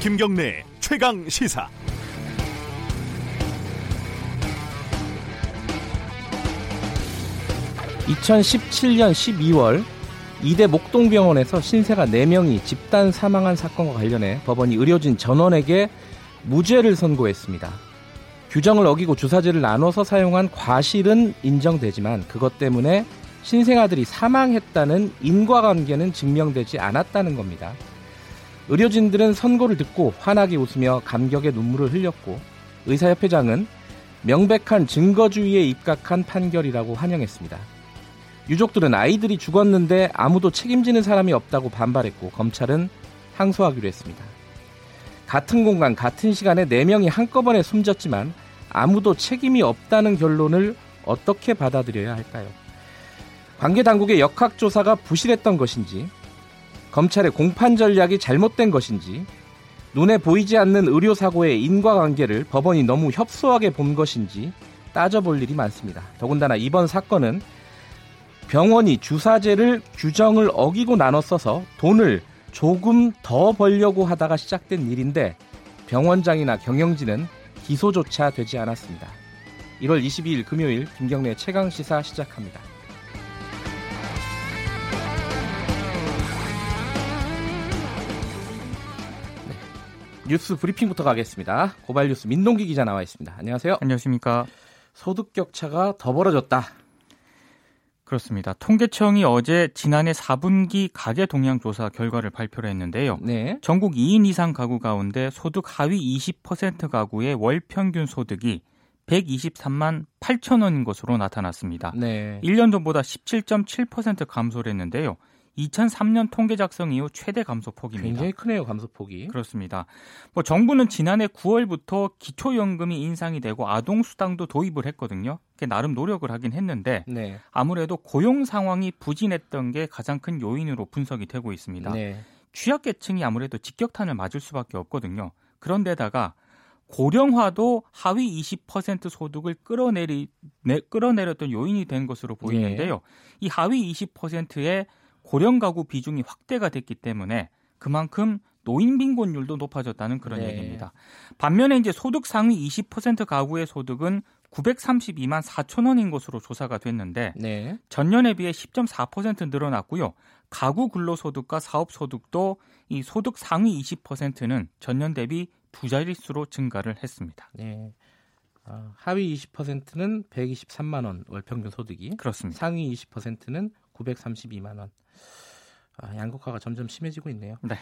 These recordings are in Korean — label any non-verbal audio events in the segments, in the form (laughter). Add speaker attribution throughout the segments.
Speaker 1: 김경래 최강 시사.
Speaker 2: (2017년 12월) 이대 목동병원에서 신세가 4명이 집단 사망한 사건과 관련해 법원이 의료진 전원에게 무죄를 선고했습니다. 규정을 어기고 주사제를 나눠서 사용한 과실은 인정되지만 그것 때문에 신생아들이 사망했다는 인과관계는 증명되지 않았다는 겁니다. 의료진들은 선고를 듣고 환하게 웃으며 감격의 눈물을 흘렸고 의사협회장은 명백한 증거주의에 입각한 판결이라고 환영했습니다. 유족들은 아이들이 죽었는데 아무도 책임지는 사람이 없다고 반발했고 검찰은 항소하기로 했습니다. 같은 공간, 같은 시간에 4명이 한꺼번에 숨졌지만 아무도 책임이 없다는 결론을 어떻게 받아들여야 할까요? 관계 당국의 역학조사가 부실했던 것인지, 검찰의 공판 전략이 잘못된 것인지, 눈에 보이지 않는 의료사고의 인과관계를 법원이 너무 협소하게 본 것인지 따져볼 일이 많습니다. 더군다나 이번 사건은 병원이 주사제를 규정을 어기고 나눠 써서 돈을 조금 더 벌려고 하다가 시작된 일인데 병원장이나 경영진은 기소조차 되지 않았습니다. 1월 22일 금요일 김경래 최강 시사 시작합니다. 네. 뉴스 브리핑부터 가겠습니다. 고발 뉴스 민동기 기자 나와 있습니다. 안녕하세요.
Speaker 3: 안녕하십니까.
Speaker 2: 소득 격차가 더 벌어졌다.
Speaker 3: 그렇습니다. 통계청이 어제 지난해 4분기 가계 동향 조사 결과를 발표를 했는데요.
Speaker 2: 네.
Speaker 3: 전국 2인 이상 가구 가운데 소득 하위 20% 가구의 월 평균 소득이 123만 8천 원인 것으로 나타났습니다.
Speaker 2: 네.
Speaker 3: 1년 전보다 17.7% 감소를 했는데요. 2003년 통계 작성 이후 최대 감소폭입니다.
Speaker 2: 굉장히 크네요, 감소폭이.
Speaker 3: 그렇습니다. 뭐 정부는 지난해 9월부터 기초연금이 인상이 되고 아동수당도 도입을 했거든요. 나름 노력을 하긴 했는데
Speaker 2: 네.
Speaker 3: 아무래도 고용 상황이 부진했던 게 가장 큰 요인으로 분석이 되고 있습니다.
Speaker 2: 네.
Speaker 3: 취약계층이 아무래도 직격탄을 맞을 수밖에 없거든요. 그런데다가 고령화도 하위 20% 소득을 끌어내리 내, 끌어내렸던 요인이 된 것으로 보이는데요.
Speaker 2: 네.
Speaker 3: 이 하위 20%의 고령 가구 비중이 확대가 됐기 때문에 그만큼 노인 빈곤율도 높아졌다는 그런
Speaker 2: 네.
Speaker 3: 얘기입니다. 반면에 이제 소득 상위 20% 가구의 소득은 932만 4천 원인 것으로 조사가 됐는데
Speaker 2: 네.
Speaker 3: 전년에 비해 10.4% 늘어났고요. 가구 근로소득과 사업소득도 이 소득 상위 20%는 전년 대비 두 자릿수로 증가를 했습니다.
Speaker 2: 네. 아, 하위 20%는 123만 원 월 평균 소득이
Speaker 3: 그렇습니다.
Speaker 2: 상위 20%는 932만 원. 아, 양극화가 점점 심해지고 있네요.
Speaker 3: 네.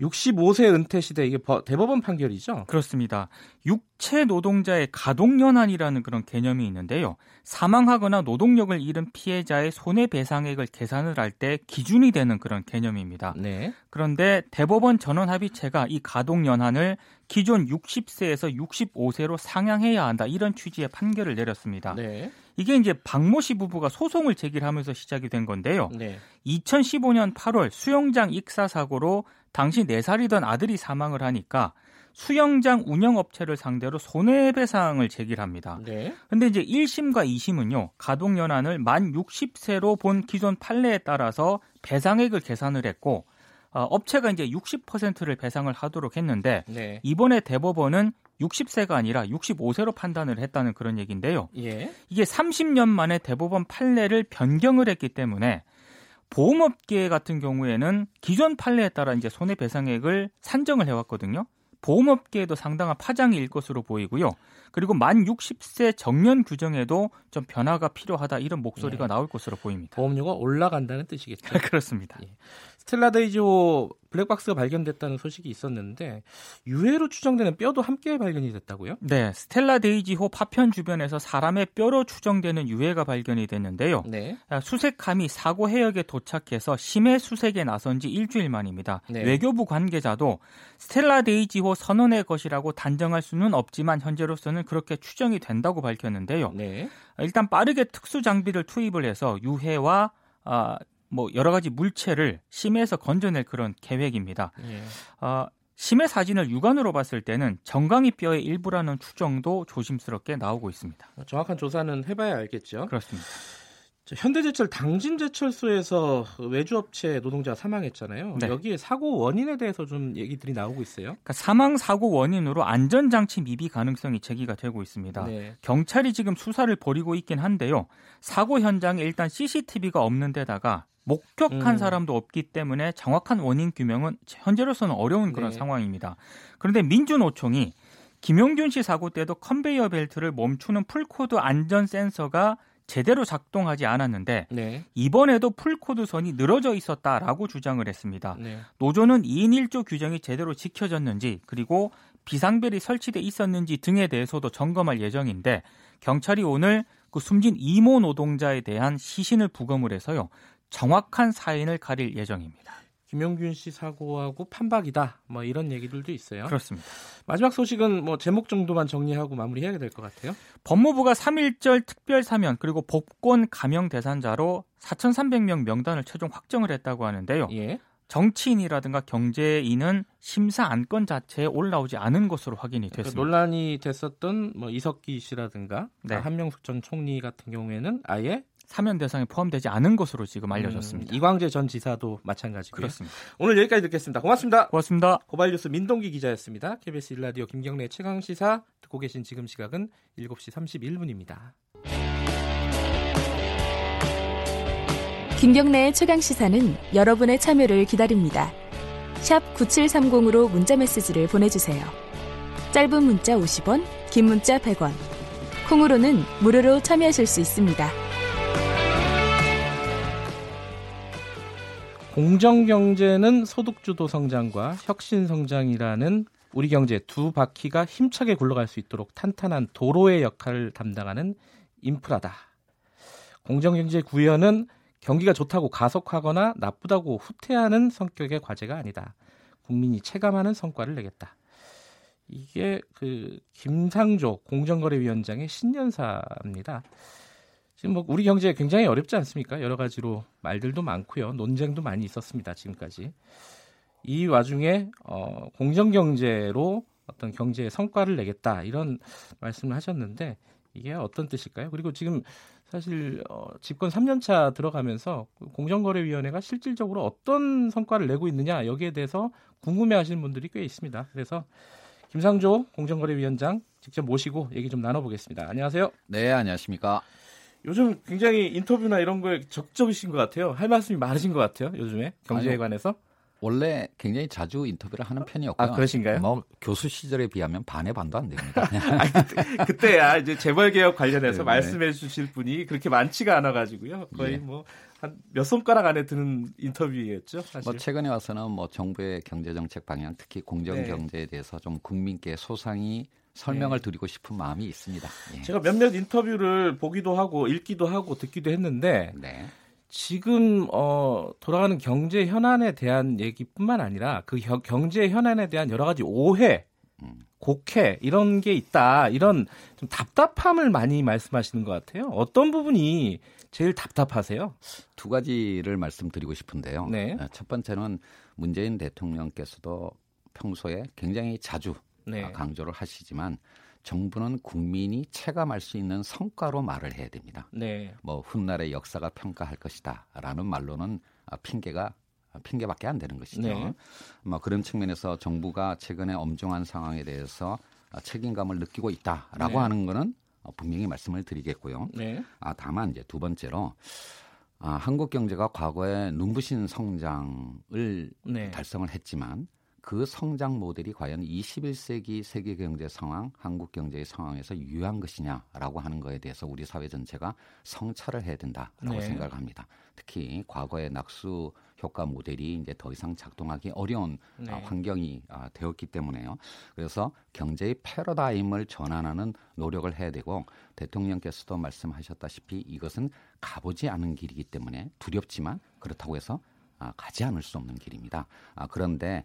Speaker 2: 65세 은퇴 시대 이게 버- 대법원 판결이죠?
Speaker 3: 그렇습니다. 육체 노동자의 가동 연한이라는 그런 개념이 있는데요. 사망하거나 노동력을 잃은 피해자의 손해 배상액을 계산을 할 때 기준이 되는 그런 개념입니다.
Speaker 2: 네.
Speaker 3: 그런데 대법원 전원 합의체가 이 가동 연한을 기존 60세에서 65세로 상향해야 한다 이런 취지의 판결을 내렸습니다.
Speaker 2: 네.
Speaker 3: 이게 이제 박모 씨 부부가 소송을 제기하면서 시작이 된 건데요.
Speaker 2: 네.
Speaker 3: 2015년 8월 수영장 익사 사고로 당시 4살이던 아들이 사망을 하니까 수영장 운영업체를 상대로 손해배상을 제기를 합니다.
Speaker 2: 네.
Speaker 3: 근데 이제 1심과 2심은요, 가동연한을 만 60세로 본 기존 판례에 따라서 배상액을 계산을 했고, 어, 업체가 이제 60%를 배상을 하도록 했는데,
Speaker 2: 네.
Speaker 3: 이번에 대법원은 60세가 아니라 65세로 판단을 했다는 그런 얘기인데요.
Speaker 2: 예.
Speaker 3: 이게 30년 만에 대법원 판례를 변경을 했기 때문에 보험업계 같은 경우에는 기존 판례에 따라 이제 손해배상액을 산정을 해왔거든요. 보험업계에도 상당한 파장이 일 것으로 보이고요. 그리고 만 60세 정년 규정에도 좀 변화가 필요하다 이런 목소리가
Speaker 2: 네.
Speaker 3: 나올 것으로 보입니다.
Speaker 2: 보험료가 올라간다는 뜻이겠죠. (laughs)
Speaker 3: 그렇습니다.
Speaker 2: 스텔라 데이지호 블랙박스가 발견됐다는 소식이 있었는데 유해로 추정되는 뼈도 함께 발견이 됐다고요?
Speaker 3: 네, 스텔라 데이지호 파편 주변에서 사람의 뼈로 추정되는 유해가 발견이 됐는데요.
Speaker 2: 네.
Speaker 3: 아, 수색함이 사고 해역에 도착해서 심해 수색에 나선 지 일주일 만입니다.
Speaker 2: 네.
Speaker 3: 외교부 관계자도 스텔라 데이지호 선원의 것이라고 단정할 수는 없지만 현재로서는 그렇게 추정이 된다고 밝혔는데요.
Speaker 2: 네.
Speaker 3: 일단 빠르게 특수 장비를 투입을 해서 유해와 아, 뭐 여러 가지 물체를 심해에서 건져낼 그런 계획입니다.
Speaker 2: 예.
Speaker 3: 아, 심해 사진을 육안으로 봤을 때는 정강이 뼈의 일부라는 추정도 조심스럽게 나오고 있습니다.
Speaker 2: 정확한 조사는 해봐야 알겠죠.
Speaker 3: 그렇습니다.
Speaker 2: 현대제철 당진제철소에서 외주업체 노동자 사망했잖아요. 네. 여기에 사고 원인에 대해서 좀 얘기들이 나오고 있어요.
Speaker 3: 그러니까 사망 사고 원인으로 안전장치 미비 가능성이 제기가 되고 있습니다. 네. 경찰이 지금 수사를 벌이고 있긴 한데요. 사고 현장에 일단 CCTV가 없는 데다가 목격한 음. 사람도 없기 때문에 정확한 원인 규명은 현재로서는 어려운 그런 네. 상황입니다. 그런데 민주노총이 김용균 씨 사고 때도 컨베이어 벨트를 멈추는 pull cord 안전 센서가 제대로 작동하지 않았는데 네. 이번에도 pull cord 선이 늘어져 있었다라고 주장을 했습니다. 네. 노조는 2인 1조 규정이 제대로 지켜졌는지 그리고 비상벨이 설치돼 있었는지 등에 대해서도 점검할 예정인데 경찰이 오늘 그 숨진 이모 노동자에 대한 시신을 부검을 해서요 정확한 사인을 가릴 예정입니다.
Speaker 2: 김용균 씨 사고하고 판박이다. 뭐 이런 얘기들도 있어요.
Speaker 3: 그렇습니다.
Speaker 2: 마지막 소식은 뭐 제목 정도만 정리하고 마무리해야 될 것 같아요.
Speaker 3: 법무부가 3.1절 특별 사면 그리고 복권 가명 대상자로 4,300명 명단을 최종 확정을 했다고 하는데요. 예. 정치인이라든가 경제인은 심사 안건 자체에 올라오지 않은 것으로 확인이 그러니까 됐습니다.
Speaker 2: 그러니까 논란이 됐었던 뭐 이석기 씨라든가 네. 한명숙 전 총리 같은 경우에는 아예
Speaker 3: 사면 대상에 포함되지 않은 것으로 지금 알려졌습니다.
Speaker 2: 음, 이광재 전 지사도 마찬가지고요.
Speaker 3: 그렇습니다.
Speaker 2: 오늘 여기까지 듣겠습니다. 고맙습니다.
Speaker 3: 고맙습니다.
Speaker 2: 고발뉴스 민동기 기자였습니다. KBS 일라디오 김경래 최강 시사 듣고 계신 지금 시각은 7시 31분입니다.
Speaker 4: 김경래의 최강 시사는 여러분의 참여를 기다립니다. 샵 9730으로 문자 메시지를 보내주세요. 짧은 문자 50원, 긴 문자 100원. 콩으로는 무료로 참여하실 수 있습니다.
Speaker 2: 공정 경제는 소득주도 성장과 혁신 성장이라는 우리 경제 두 바퀴가 힘차게 굴러갈 수 있도록 탄탄한 도로의 역할을 담당하는 인프라다. 공정 경제 구현은 경기가 좋다고 가속하거나 나쁘다고 후퇴하는 성격의 과제가 아니다. 국민이 체감하는 성과를 내겠다. 이게 그 김상조 공정거래위원장의 신년사입니다. 지금 뭐 우리 경제 굉장히 어렵지 않습니까? 여러 가지로 말들도 많고요. 논쟁도 많이 있었습니다. 지금까지. 이 와중에 어, 공정 경제로 어떤 경제의 성과를 내겠다 이런 말씀을 하셨는데 이게 어떤 뜻일까요? 그리고 지금 사실 어, 집권 3년 차 들어가면서 공정거래위원회가 실질적으로 어떤 성과를 내고 있느냐 여기에 대해서 궁금해하시는 분들이 꽤 있습니다. 그래서 김상조 공정거래위원장 직접 모시고 얘기 좀 나눠보겠습니다. 안녕하세요.
Speaker 5: 네, 안녕하십니까.
Speaker 2: 요즘 굉장히 인터뷰나 이런 거에 적적이신 것 같아요. 할 말씀이 많으신 것 같아요. 요즘에 경제에 아니, 관해서.
Speaker 5: 원래 굉장히 자주 인터뷰를 하는 편이었고요.
Speaker 2: 아, 그러신가요?
Speaker 5: 뭐 교수 시절에 비하면 반의 반도 안 됩니다. (laughs)
Speaker 2: 아니, 그때, 그때야 이제 재벌 개혁 관련해서 네, 네. 말씀해 주실 분이 그렇게 많지가 않아 가지고요. 거의 예. 뭐 한 몇 손가락 안에 드는 인터뷰였죠. 사실.
Speaker 5: 뭐 최근에 와서는 뭐 정부의 경제 정책 방향, 특히 공정 네. 경제에 대해서 좀 국민께 소상히 설명을 네. 드리고 싶은 마음이 있습니다.
Speaker 2: 예. 제가 몇몇 인터뷰를 보기도 하고 읽기도 하고 듣기도 했는데 네. 지금 어, 돌아가는 경제 현안에 대한 얘기뿐만 아니라 그 경제 현안에 대한 여러 가지 오해, 음. 곡해 이런 게 있다. 이런 좀 답답함을 많이 말씀하시는 것 같아요. 어떤 부분이 제일 답답하세요?
Speaker 5: 두 가지를 말씀드리고 싶은데요.
Speaker 2: 네.
Speaker 5: 어, 첫 번째는 문재인 대통령께서도 평소에 굉장히 자주 네. 아, 강조를 하시지만 정부는 국민이 체감할 수 있는 성과로 말을 해야 됩니다.
Speaker 2: 네.
Speaker 5: 뭐 훗날의 역사가 평가할 것이다라는 말로는 아, 핑계가 핑계밖에 안 되는 것이죠. 네. 뭐 그런 측면에서 정부가 최근에 엄중한 상황에 대해서 아, 책임감을 느끼고 있다라고 네. 하는 거는 어, 분명히 말씀을 드리겠고요.
Speaker 2: 네.
Speaker 5: 아 다만 이제 두 번째로 아, 한국 경제가 과거에 눈부신 성장을 네. 달성을 했지만 그 성장 모델이 과연 21세기 세계 경제 상황, 한국 경제의 상황에서 유효한 것이냐라고 하는 거에 대해서 우리 사회 전체가 성찰을 해야 된다라고 네. 생각을 합니다. 특히 과거의 낙수 효과 모델이 이제 더 이상 작동하기 어려운 네. 아, 환경이 아, 되었기 때문에요. 그래서 경제의 패러다임을 전환하는 노력을 해야 되고 대통령께서도 말씀하셨다시피 이것은 가보지 않은 길이기 때문에 두렵지만 그렇다고 해서 아, 가지 않을 수 없는 길입니다. 아, 그런데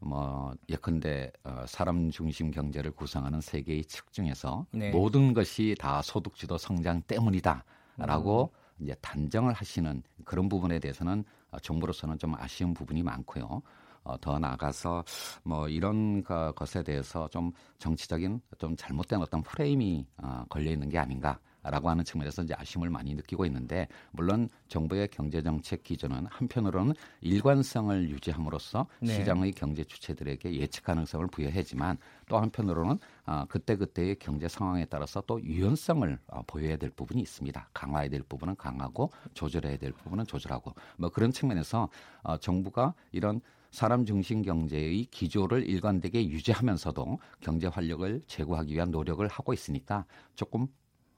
Speaker 5: 뭐 예컨대 어, 사람 중심 경제를 구성하는 세계의 측 중에서 네. 모든 것이 다 소득주도 성장 때문이다라고 음. 이제 단정을 하시는 그런 부분에 대해서는 어, 정부로서는 좀 아쉬운 부분이 많고요. 어, 더 나가서 뭐 이런 것에 대해서 좀 정치적인 좀 잘못된 어떤 프레임이 어, 걸려 있는 게 아닌가. 라고 하는 측면에서 이제 아쉬움을 많이 느끼고 있는데 물론 정부의 경제 정책 기준은 한편으로는 일관성을 유지함으로써 네. 시장의 경제 주체들에게 예측 가능성을 부여하지만 또 한편으로는 어, 그때 그때의 경제 상황에 따라서 또 유연성을 어, 보여야 될 부분이 있습니다. 강화해야 될 부분은 강하고 조절해야 될 부분은 조절하고 뭐 그런 측면에서 어, 정부가 이런 사람 중심 경제의 기조를 일관되게 유지하면서도 경제 활력을 제고하기 위한 노력을 하고 있으니까 조금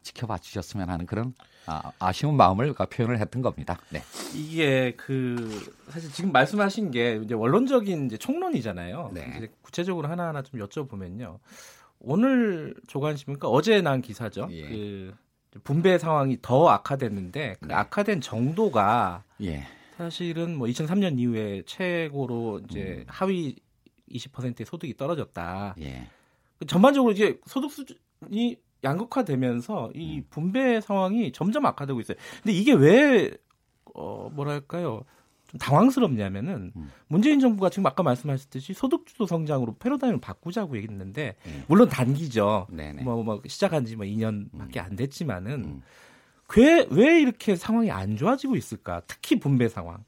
Speaker 5: 지켜봐 주셨으면 하는 그런 아, 쉬운 마음을 표현을 했던 겁니다. 네.
Speaker 2: 이게 그 사실 지금 말씀하신 게 이제 원론적인 이제 총론이잖아요. 네. 구체적으로 하나하나 좀 여쭤보면요. 오늘 조간신문가 어제 난 기사죠. 예. 그 분배 상황이 더 악화됐는데 그 네. 악화된 정도가 예. 사실은 뭐 2003년 이후에 최고로 이제 음. 하위 20%의 소득이 떨어졌다. 예. 그 전반적으로 이제 소득 수준이 양극화되면서 이 음. 분배 상황이 점점 악화되고 있어요. 근데 이게 왜 어, 뭐랄까요? 좀 당황스럽냐면은 음. 문재인 정부가 지금 아까 말씀하셨듯이 소득주도 성장으로 패러다임을 바꾸자고 얘기했는데 음. 물론 단기죠. 뭐, 뭐 시작한 지 뭐 2년밖에 안 됐지만은 음. 왜, 왜 이렇게 상황이 안 좋아지고 있을까? 특히 분배 상황.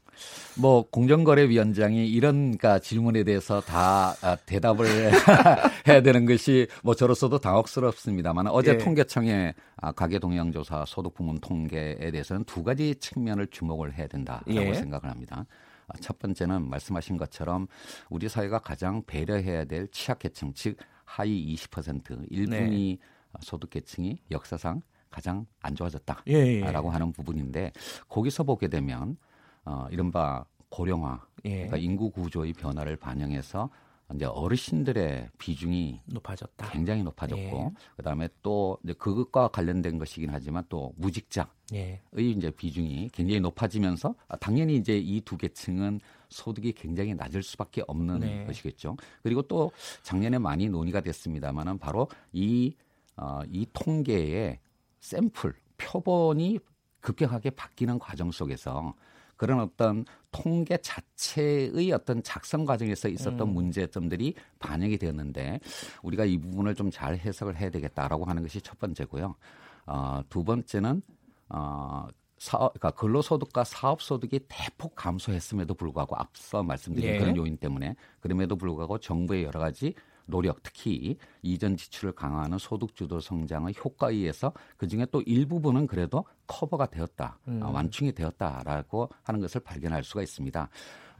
Speaker 5: 뭐 공정거래위원장이 이런 가 질문에 대해서 다 아, 대답을 (laughs) 해야 되는 것이 뭐 저로서도 당혹스럽습니다만 어제 예. 통계청의 아, 가계동향조사 소득부문 통계에 대해서는 두 가지 측면을 주목을 해야 된다라고 예. 생각을 합니다. 아, 첫 번째는 말씀하신 것처럼 우리 사회가 가장 배려해야 될 취약계층 즉 하위 20% 일분위 네. 소득계층이 역사상 가장 안 좋아졌다라고 예, 예. 하는 부분인데 거기서 보게 되면 어, 이른바 고령화, 예. 그러니까 인구 구조의 변화를 반영해서 이제 어르신들의 비중이 높아졌다. 굉장히 높아졌고, 예. 그다음에 또 이제 그것과 관련된 것이긴 하지만 또 무직자의 예. 이제 비중이 굉장히 높아지면서 아, 당연히 이제 이 두 계층은 소득이 굉장히 낮을 수밖에 없는 네. 것이겠죠. 그리고 또 작년에 많이 논의가 됐습니다만은 바로 이 어, 이 통계의 샘플 표본이 급격하게 바뀌는 과정 속에서 그런 어떤 통계 자체의 어떤 작성 과정에서 있었던 음. 문제점들이 반영이 되었는데 우리가 이 부분을 좀 잘 해석을 해야 되겠다라고 하는 것이 첫 번째고요. 어, 두 번째는 어, 사업, 그러니까 근로소득과 사업소득이 대폭 감소했음에도 불구하고 앞서 말씀드린 예. 그런 요인 때문에 그럼에도 불구하고 정부의 여러 가지 노력, 특히 이전 지출을 강화하는 소득주도 성장의 효과에 의해서 그중에 또 일부분은 그래도 커버가 되었다, 음. 아, 완충이 되었다라고 하는 것을 발견할 수가 있습니다.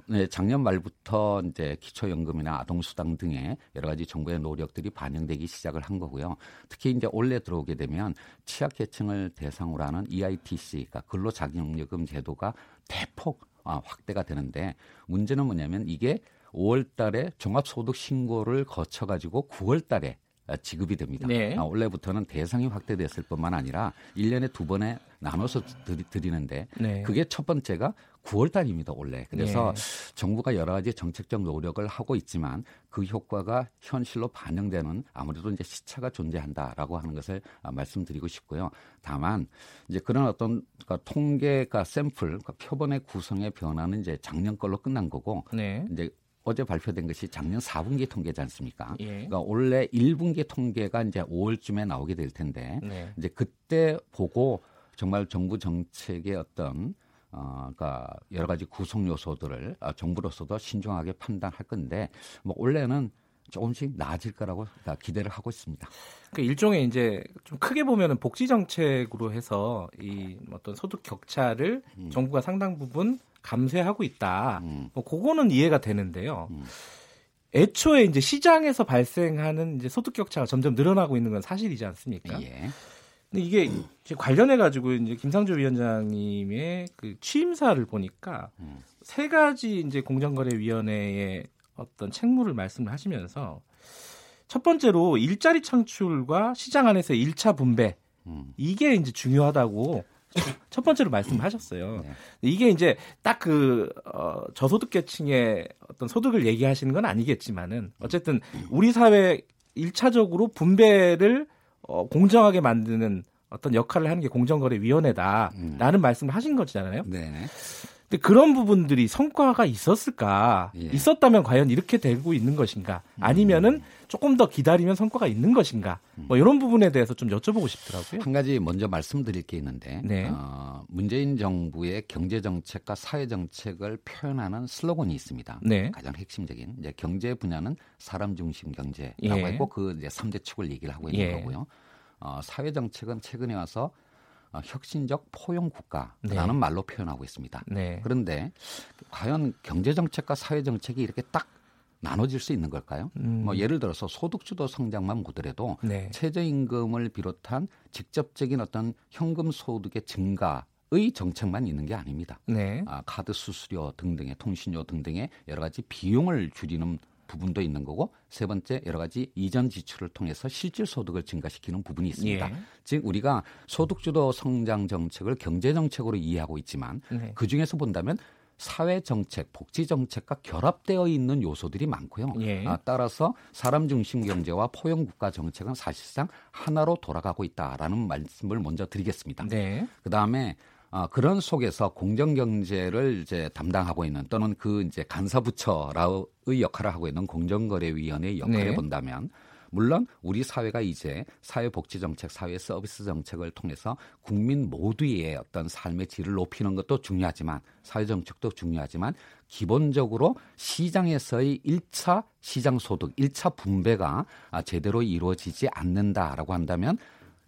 Speaker 5: 네, 작년 말부터 이제 기초연금이나 아동수당 등의 여러 가지 정부의 노력들이 반영되기 시작을 한 거고요. 특히 이제 올해 들어오게 되면 취약계층을 대상으로 하는 EITC, 그러니까 근로자격요금 제도가 대폭 아, 확대가 되는데 문제는 뭐냐면 이게 5월 달에 종합소득 신고를 거쳐 가지고 9월 달에 지급이 됩니다. 네. 아, 원래부터는 대상이 확대됐을 뿐만 아니라 1년에 두 번에 나눠서 드리, 는데 네. 그게 첫 번째가 9월 달입니다, 원래. 그래서 네. 정부가 여러 가지 정책적 노력을 하고 있지만 그 효과가 현실로 반영되는 아무래도 이제 시차가 존재한다라고 하는 것을 아, 말씀드리고 싶고요. 다만 이제 그런 어떤 그러니까 통계가 샘플, 그러니까 표본의 구성의 변화는 이제 작년 걸로 끝난 거고 네. 이제 어제 발표된 것이 작년 4분기 통계지 않습니까? 예. 그러니까 올해 1분기 통계가 이제 5월쯤에 나오게 될 텐데 네. 이제 그때 보고 정말 정부 정책의 어떤 어, 그러니까 여러 가지 구성 요소들을 어, 정부로서도 신중하게 판단할 건데 뭐 올해는 조금씩 나아질 거라고 기대를 하고 있습니다.
Speaker 2: 그 일종의 이제 좀 크게 보면은 복지 정책으로 해서 이 어떤 소득 격차를 음. 정부가 상당 부분 감쇄하고 있다. 음. 뭐 그거는 이해가 되는데요. 음. 애초에 이제 시장에서 발생하는 이제 소득 격차가 점점 늘어나고 있는 건 사실이지 않습니까? 예. 근데 이게 관련해 가지고 이제 김상조 위원장님의 그 취임사를 보니까 음. 세 가지 이제 공정거래위원회의 어떤 책무를 말씀을 하시면서 첫 번째로 일자리 창출과 시장 안에서 1차 분배 음. 이게 이제 중요하다고 (laughs) 첫 번째로 말씀하셨어요. 네. 이게 이제 딱 그 어, 저소득계층의 어떤 소득을 얘기하시는 건 아니겠지만은 어쨌든 우리 사회 1차적으로 분배를 어, 공정하게 만드는 어떤 역할을 하는 게 공정거래위원회다라는 음. 말씀을 하신 거잖아요. 네. 근데 그런 부분들이 성과가 있었을까? 예. 있었다면 과연 이렇게 되고 있는 것인가? 아니면은 음. 조금 더 기다리면 성과가 있는 것인가? 뭐 이런 부분에 대해서 좀 여쭤보고 싶더라고요.
Speaker 5: 한 가지 먼저 말씀드릴 게 있는데 네. 어, 문재인 정부의 경제 정책과 사회 정책을 표현하는 슬로건이 있습니다. 네. 가장 핵심적인 이제 경제 분야는 사람 중심 경제라고 예. 했고 그 이제 3대 축을 얘기를 하고 있는 예. 거고요. 어, 사회 정책은 최근에 와서 어, 혁신적 포용 국가라는 네. 말로 표현하고 있습니다. 네. 그런데 과연 경제 정책과 사회 정책이 이렇게 딱 나눠질 수 있는 걸까요? 음. 뭐 예를 들어서 소득주도 성장만 보더라도 네. 최저임금을 비롯한 직접적인 어떤 현금 소득의 증가 의 정책만 있는 게 아닙니다. 네. 아, 카드 수수료 등등의 통신료 등등의 여러 가지 비용을 줄이는 부분도 있는 거고 세 번째 여러 가지 이전 지출을 통해서 실질 소득을 증가시키는 부분이 있습니다. 예. 즉 우리가 소득주도 성장 정책을 경제 정책으로 이해하고 있지만 네. 그 중에서 본다면 사회 정책, 복지 정책과 결합되어 있는 요소들이 많고요. 예. 아, 따라서 사람 중심 경제와 포용 국가 정책은 사실상 하나로 돌아가고 있다라는 말씀을 먼저 드리겠습니다. 네. 그 다음에 어, 그런 속에서 공정 경제를 이제 담당하고 있는 또는 그 이제 간사부처의 역할을 하고 있는 공정거래위원회의 역할을 네. 본다면 물론 우리 사회가 이제 사회복지 정책, 사회 서비스 정책을 통해서 국민 모두의 어떤 삶의 질을 높이는 것도 중요하지만 사회 정책도 중요하지만 기본적으로 시장에서의 1차 시장 소득, 1차 분배가 제대로 이루어지지 않는다라고 한다면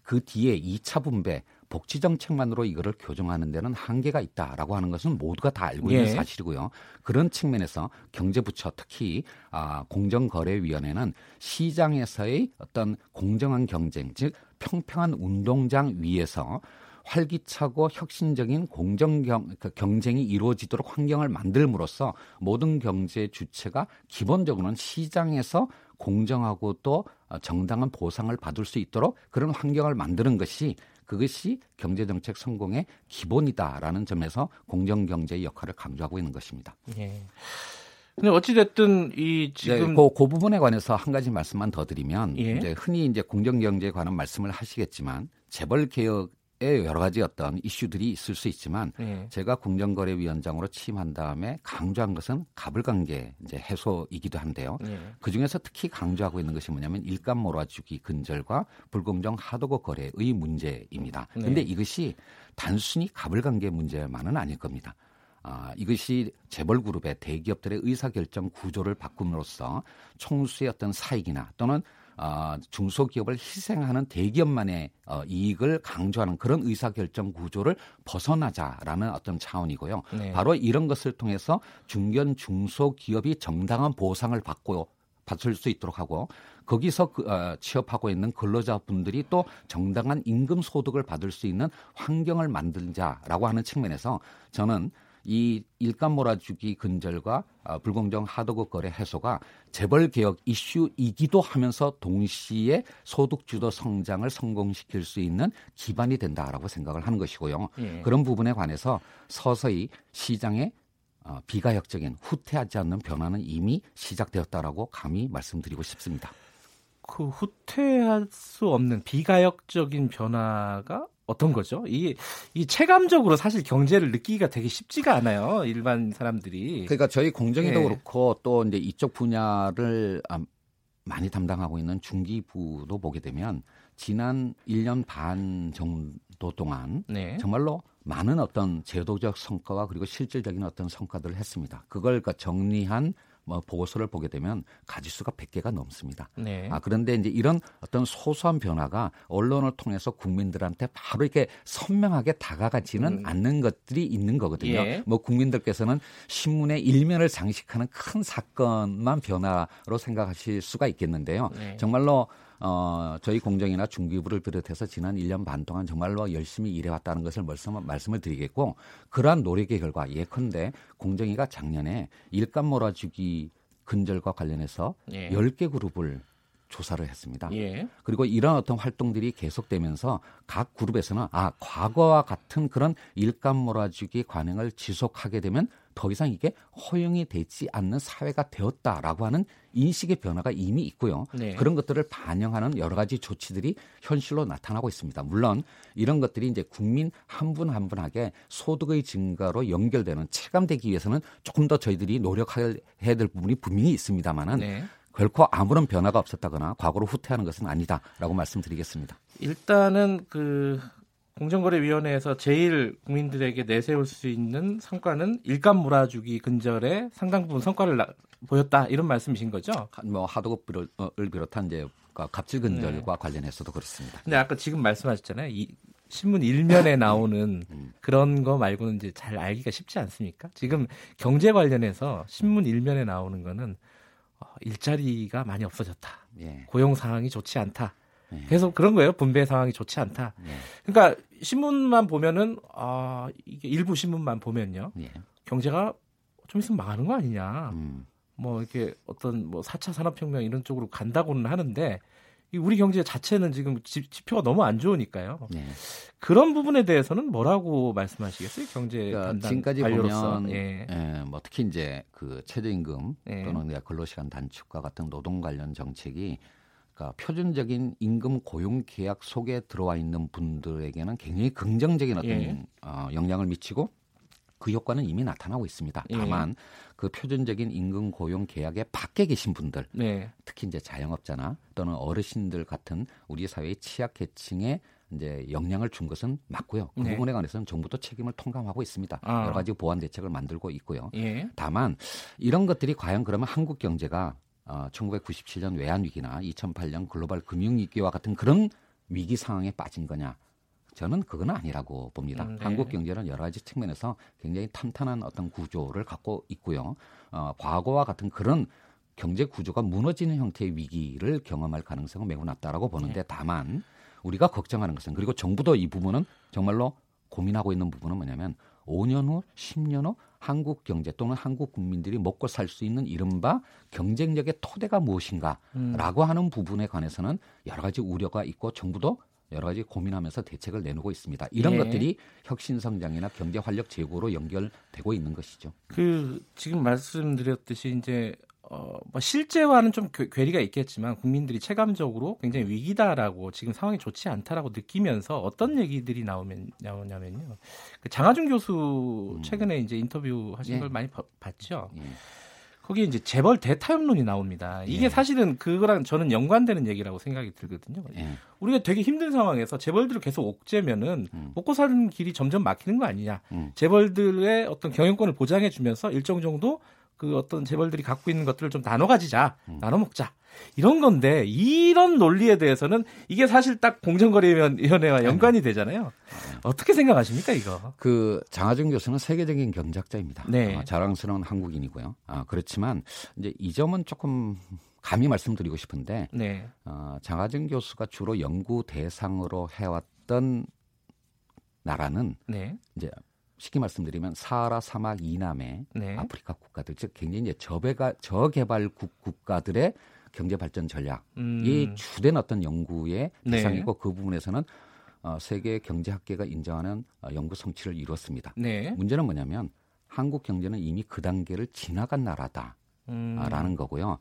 Speaker 5: 그 뒤에 2차 분배 복지 정책만으로 이거를 교정하는 데는 한계가 있다라고 하는 것은 모두가 다 알고 있는 예. 사실이고요. 그런 측면에서 경제부처 특히 아, 공정거래위원회는 시장에서의 어떤 공정한 경쟁, 즉 평평한 운동장 위에서 활기차고 혁신적인 공정 경, 그 경쟁이 이루어지도록 환경을 만들므로써 모든 경제 주체가 기본적으로는 시장에서 공정하고 또 정당한 보상을 받을 수 있도록 그런 환경을 만드는 것이 그것이 경제정책 성공의 기본이다라는 점에서 공정경제의 역할을 강조하고 있는 것입니다. 예.
Speaker 2: 근데 어찌 됐든 이 지금
Speaker 5: 네, 그, 그, 부분에 관해서 한 가지 말씀만 더 드리면 예. 이제 흔히 이제 공정경제에 관한 말씀을 하시겠지만 재벌 개혁 여러 가지 어떤 이슈들이 있을 수 있지만 네. 제가 공정거래위원장으로 취임한 다음에 강조한 것은 가불관계 이제 해소이기도 한데요. 네. 그 중에서 특히 강조하고 있는 것이 뭐냐면 일감 몰아주기 근절과 불공정 하도급 거래의 문제입니다. 그런데 네. 이것이 단순히 가불관계 문제만은 아닐 겁니다. 아, 이것이 재벌 그룹의 대기업들의 의사결정 구조를 바꿈으로써 총수의 어떤 사익이나 또는 어, 중소기업을 희생하는 대기업만의 어, 이익을 강조하는 그런 의사결정 구조를 벗어나자라는 어떤 차원이고요. 네. 바로 이런 것을 통해서 중견 중소기업이 정당한 보상을 받고 받을 수 있도록 하고 거기서 그, 어, 취업하고 있는 근로자분들이 또 정당한 임금 소득을 받을 수 있는 환경을 만들자라고 하는 측면에서 저는 이 일감 몰아주기 근절과 어, 불공정 하도급 거래 해소가 재벌 개혁 이슈이기도 하면서 동시에 소득 주도 성장을 성공시킬 수 있는 기반이 된다라고 생각을 하는 것이고요. 예. 그런 부분에 관해서 서서히 시장에 어, 비가역적인 후퇴하지 않는 변화는 이미 시작되었다라고 감히 말씀드리고 싶습니다.
Speaker 2: 그 후퇴할 수 없는 비가역적인 변화가 어떤 거죠? 이, 이 체감적으로 사실 경제를 느끼기가 되게 쉽지가 않아요. 일반 사람들이.
Speaker 5: 그러니까 저희 공정위도 네. 그렇고 또 이제 이쪽 분야를 아, 많이 담당하고 있는 중기부도 보게 되면 지난 1년 반 정도 동안 네. 정말로 많은 어떤 제도적 성과와 그리고 실질적인 어떤 성과들을 했습니다. 그걸 그러니까 정리한 뭐 보고서를 보게 되면 가지수가 100개가 넘습니다. 네. 아 그런데 이제 이런 어떤 소소한 변화가 언론을 통해서 국민들한테 바로 이렇게 선명하게 다가가지는 음. 않는 것들이 있는 거거든요. 예. 뭐 국민들께서는 신문의 일면을 장식하는 큰 사건만 변화로 생각하실 수가 있겠는데요. 네. 정말로 어, 저희 공정이나 중기부를 비롯해서 지난 1년 반 동안 정말로 열심히 일해왔다는 것을 말씀, 말씀을 드리겠고 그러한 노력의 결과 예컨대 공정위가 작년에 일감 몰아주기 근절과 관련해서 예. 10개 그룹을 조사를 했습니다. 예. 그리고 이런 어떤 활동들이 계속되면서 각 그룹에서는 아 과거와 같은 그런 일감 몰아주기 관행을 지속하게 되면 더 이상 이게 허용이 되지 않는 사회가 되었다라고 하는 인식의 변화가 이미 있고요. 네. 그런 것들을 반영하는 여러 가지 조치들이 현실로 나타나고 있습니다. 물론 이런 것들이 이제 국민 한 분 한 분에게 소득의 증가로 연결되는 체감되기 위해서는 조금 더 저희들이 노력해야 될 부분이 분명히 있습니다만은 네. 결코 아무런 변화가 없었다거나 과거로 후퇴하는 것은 아니다라고 말씀드리겠습니다.
Speaker 2: 일단은 그 공정거래위원회에서 제일 국민들에게 내세울 수 있는 성과는 일감 몰아주기 근절에 상당 부분 성과를 나, 보였다 이런 말씀이신 거죠?
Speaker 5: 뭐 하도급을 비롯한 이제 갑질 근절과 네. 관련해서도 그렇습니다.
Speaker 2: 근데 아까 지금 말씀하셨잖아요. 이 신문 일면에 나오는 (laughs) 음. 그런 거 말고는 이제 잘 알기가 쉽지 않습니까? 지금 경제 관련해서 신문 일면에 나오는 거는 어, 일자리가 많이 없어졌다. 예. 고용 상황이 좋지 않다. 예. 계속 그런 거예요. 분배 상황이 좋지 않다. 예. 그러니까 신문만 보면은 아 이게 일부 신문만 보면요. 예. 경제가 좀 있으면 망하는 거 아니냐. 음. 뭐 이렇게 어떤 뭐 4차 산업혁명 이런 쪽으로 간다고는 하는데 우리 경제 자체는 지금 지표가 너무 안 좋으니까요. 네. 그런 부분에 대해서는 뭐라고 말씀하시겠어요? 경제 그러니까
Speaker 5: 지금까지 관료로서. 보면 예. 예, 뭐 특히 이제 그 최저임금 예. 또는 근로시간 단축과 같은 노동 관련 정책이 그러니까 표준적인 임금 고용 계약 속에 들어와 있는 분들에게는 굉장히 긍정적인 어떤 예. 어, 영향을 미치고 그 효과는 이미 나타나고 있습니다. 예. 다만 예. 그 표준적인 임금 고용 계약에 밖에 계신 분들, 네. 특히 이제 자영업자나 또는 어르신들 같은 우리 사회의 취약계층에 이제 영향을 준 것은 맞고요. 그 네. 부분에 관해서는 정부도 책임을 통감하고 있습니다. 아. 여러 가지 보완 대책을 만들고 있고요. 예. 다만 이런 것들이 과연 그러면 한국 경제가 어, 1997년 외환 위기나 2008년 글로벌 금융 위기와 같은 그런 위기 상황에 빠진 거냐? 저는 그건 아니라고 봅니다. 음, 네. 한국 경제는 여러 가지 측면에서 굉장히 탄탄한 어떤 구조를 갖고 있고요. 어, 과거와 같은 그런 경제 구조가 무너지는 형태의 위기를 경험할 가능성은 매우 낮다라고 보는데 네. 다만 우리가 걱정하는 것은 그리고 정부도 이 부분은 정말로 고민하고 있는 부분은 뭐냐면 5년 후, 10년 후 한국 경제 또는 한국 국민들이 먹고 살 수 있는 이른바 경쟁력의 토대가 무엇인가라고 음. 하는 부분에 관해서는 여러 가지 우려가 있고 정부도 여러 가지 고민하면서 대책을 내놓고 있습니다. 이런 예. 것들이 혁신 성장이나 경제 활력 제고로 연결되고 있는 것이죠.
Speaker 2: 그 지금 말씀드렸듯이 이제 어, 뭐 실제와는 좀 괴 리가 있겠지만 국민들이 체감적으로 굉장히 위기다라고 지금 상황이 좋지 않다라고 느끼면서 어떤 얘기들이 나오면 나오냐면요. 그 장하준 교수 음. 최근에 이제 인터뷰 하신 예. 걸 많이 봐, 봤죠. 예. 거기에 이제 재벌 대타협론이 나옵니다. 이게 예. 사실은 그거랑 저는 연관되는 얘기라고 생각이 들거든요. 예. 우리가 되게 힘든 상황에서 재벌들을 계속 옥죄면은 음. 먹고 사는 길이 점점 막히는 거 아니냐. 음. 재벌들의 어떤 경영권을 보장해 주면서 일정 정도 그 어떤 재벌들이 갖고 있는 것들을 좀 나눠 가지자. 음. 나눠 먹자. 이런 건데 이런 논리에 대해서는 이게 사실 딱 공정거래위원회와 연관이 되잖아요. 어떻게 생각하십니까 이거?
Speaker 5: 그 장하준 교수는 세계적인 경제학자입니다. 네. 어, 자랑스러운 한국인이고요. 아, 그렇지만 이제 이 점은 조금 감히 말씀드리고 싶은데 네. 어, 장하준 교수가 주로 연구 대상으로 해왔던 나라는 네. 이제 쉽게 말씀드리면 사하라 사막 이남의 네. 아프리카 국가들 즉 굉장히 이제 저배가 저개발국 국가들의 경제 발전 전략이 음. 주된 어떤 연구의 네. 대상이고 그 부분에서는 어, 세계 경제학계가 인정하는 어, 연구 성취를 이뤘습니다. 네. 문제는 뭐냐면 한국 경제는 이미 그 단계를 지나간 나라다. 음. 라는 거고요.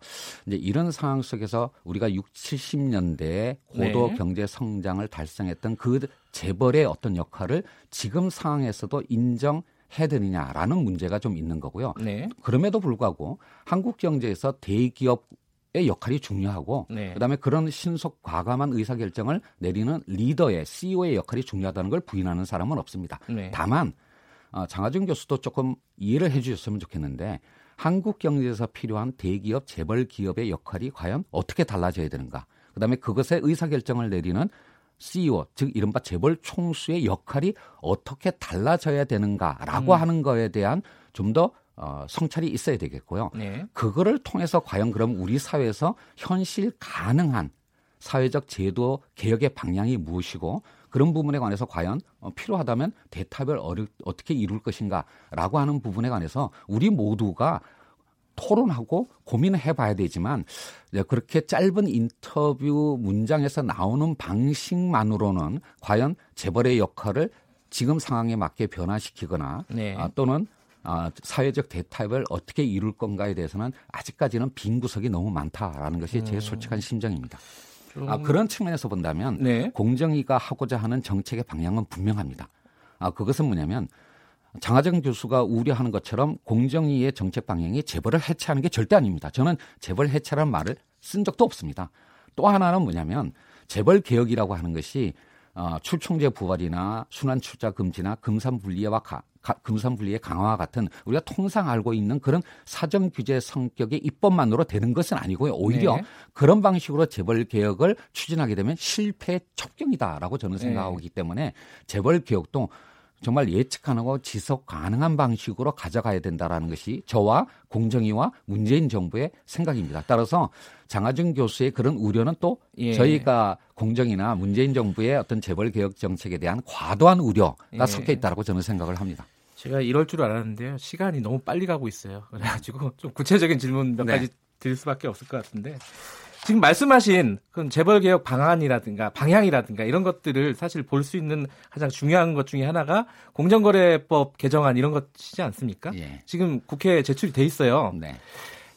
Speaker 5: 이제 이런 상황 속에서 우리가 6, 70년대에 고도 네. 경제 성장을 달성했던 그 재벌의 어떤 역할을 지금 상황에서도 인정 해야 되느냐라는 문제가 좀 있는 거고요. 네. 그럼에도 불구하고 한국 경제에서 대기업 의 역할이 중요하고 네. 그다음에 그런 신속 과감한 의사 결정을 내리는 리더의 CEO의 역할이 중요하다는 걸 부인하는 사람은 없습니다. 네. 다만 어, 장하준 교수도 조금 이해를 해주셨으면 좋겠는데 한국 경제에서 필요한 대기업 재벌 기업의 역할이 과연 어떻게 달라져야 되는가? 그다음에 그것의 의사 결정을 내리는 CEO 즉 이른바 재벌 총수의 역할이 어떻게 달라져야 되는가라고 음. 하는 거에 대한 좀더 어, 성찰이 있어야 되겠고요. 네. 그거를 통해서 과연 그럼 우리 사회에서 현실 가능한 사회적 제도 개혁의 방향이 무엇이고 그런 부분에 관해서 과연 어, 필요하다면 어르, 어떻게 이룰 것인가라고 하는 부분에 관해서 우리 모두가 토론하고 고민을 해봐야 되지만 그렇게 짧은 인터뷰 문장에서 나오는 방식만으로는 과연 재벌의 역할을 지금 상황에 맞게 변화시키거나 네. 아, 또는 아, 사회적 대타협을 어떻게 이룰 건가에 대해서는 아직까지는 빈 구석이 너무 많다라는 것이 제 음. 솔직한 심정입니다. 좀... 아, 그런 측면에서 본다면 네. 공정위가 하고자 하는 정책의 방향은 분명합니다. 아, 그것은 뭐냐면 장하정 교수가 우려하는 것처럼 공정위의 정책 방향이 재벌을 해체하는 게 절대 아닙니다. 저는 재벌 해체라는 말을 쓴 적도 없습니다. 또 하나는 뭐냐면 재벌 개혁이라고 하는 것이 어, 출총제 부활이나 순환 출자 금지나 금산 분리와 가, 가, 금산 분리의 강화와 같은 우리가 통상 알고 있는 그런 사정 규제 성격의 입법만으로 되는 것은 아니고요. 오히려 네. 그런 방식으로 재벌 개혁을 추진하게 되면 실패 첩경이다라고 저는 네. 생각하기 네. 때문에 재벌 개혁도 정말 예측 가능하고 지속 가능한 방식으로 가져가야 된다라는 것이 저와 공정위와 문재인 정부의 생각입니다. 따라서 장하준 교수의 그런 우려는 또 예. 저희가 공정이나 문재인 정부의 어떤 재벌 개혁 정책에 대한 과도한 우려가 예. 섞여 있다고 저는 생각을 합니다.
Speaker 2: 제가 이럴 줄 알았는데요. 시간이 너무 빨리 가고 있어요. 그래가지고 좀 구체적인 질문 몇 네. 가지 드릴 수밖에 없을 것 같은데 지금 말씀하신 그 재벌 개혁 방안이라든가 방향이라든가 이런 것들을 사실 볼 수 있는 가장 중요한 것 중에 하나가 공정거래법 개정안 이런 것이지 않습니까? 예. 지금 국회에 제출이 돼 있어요. 네.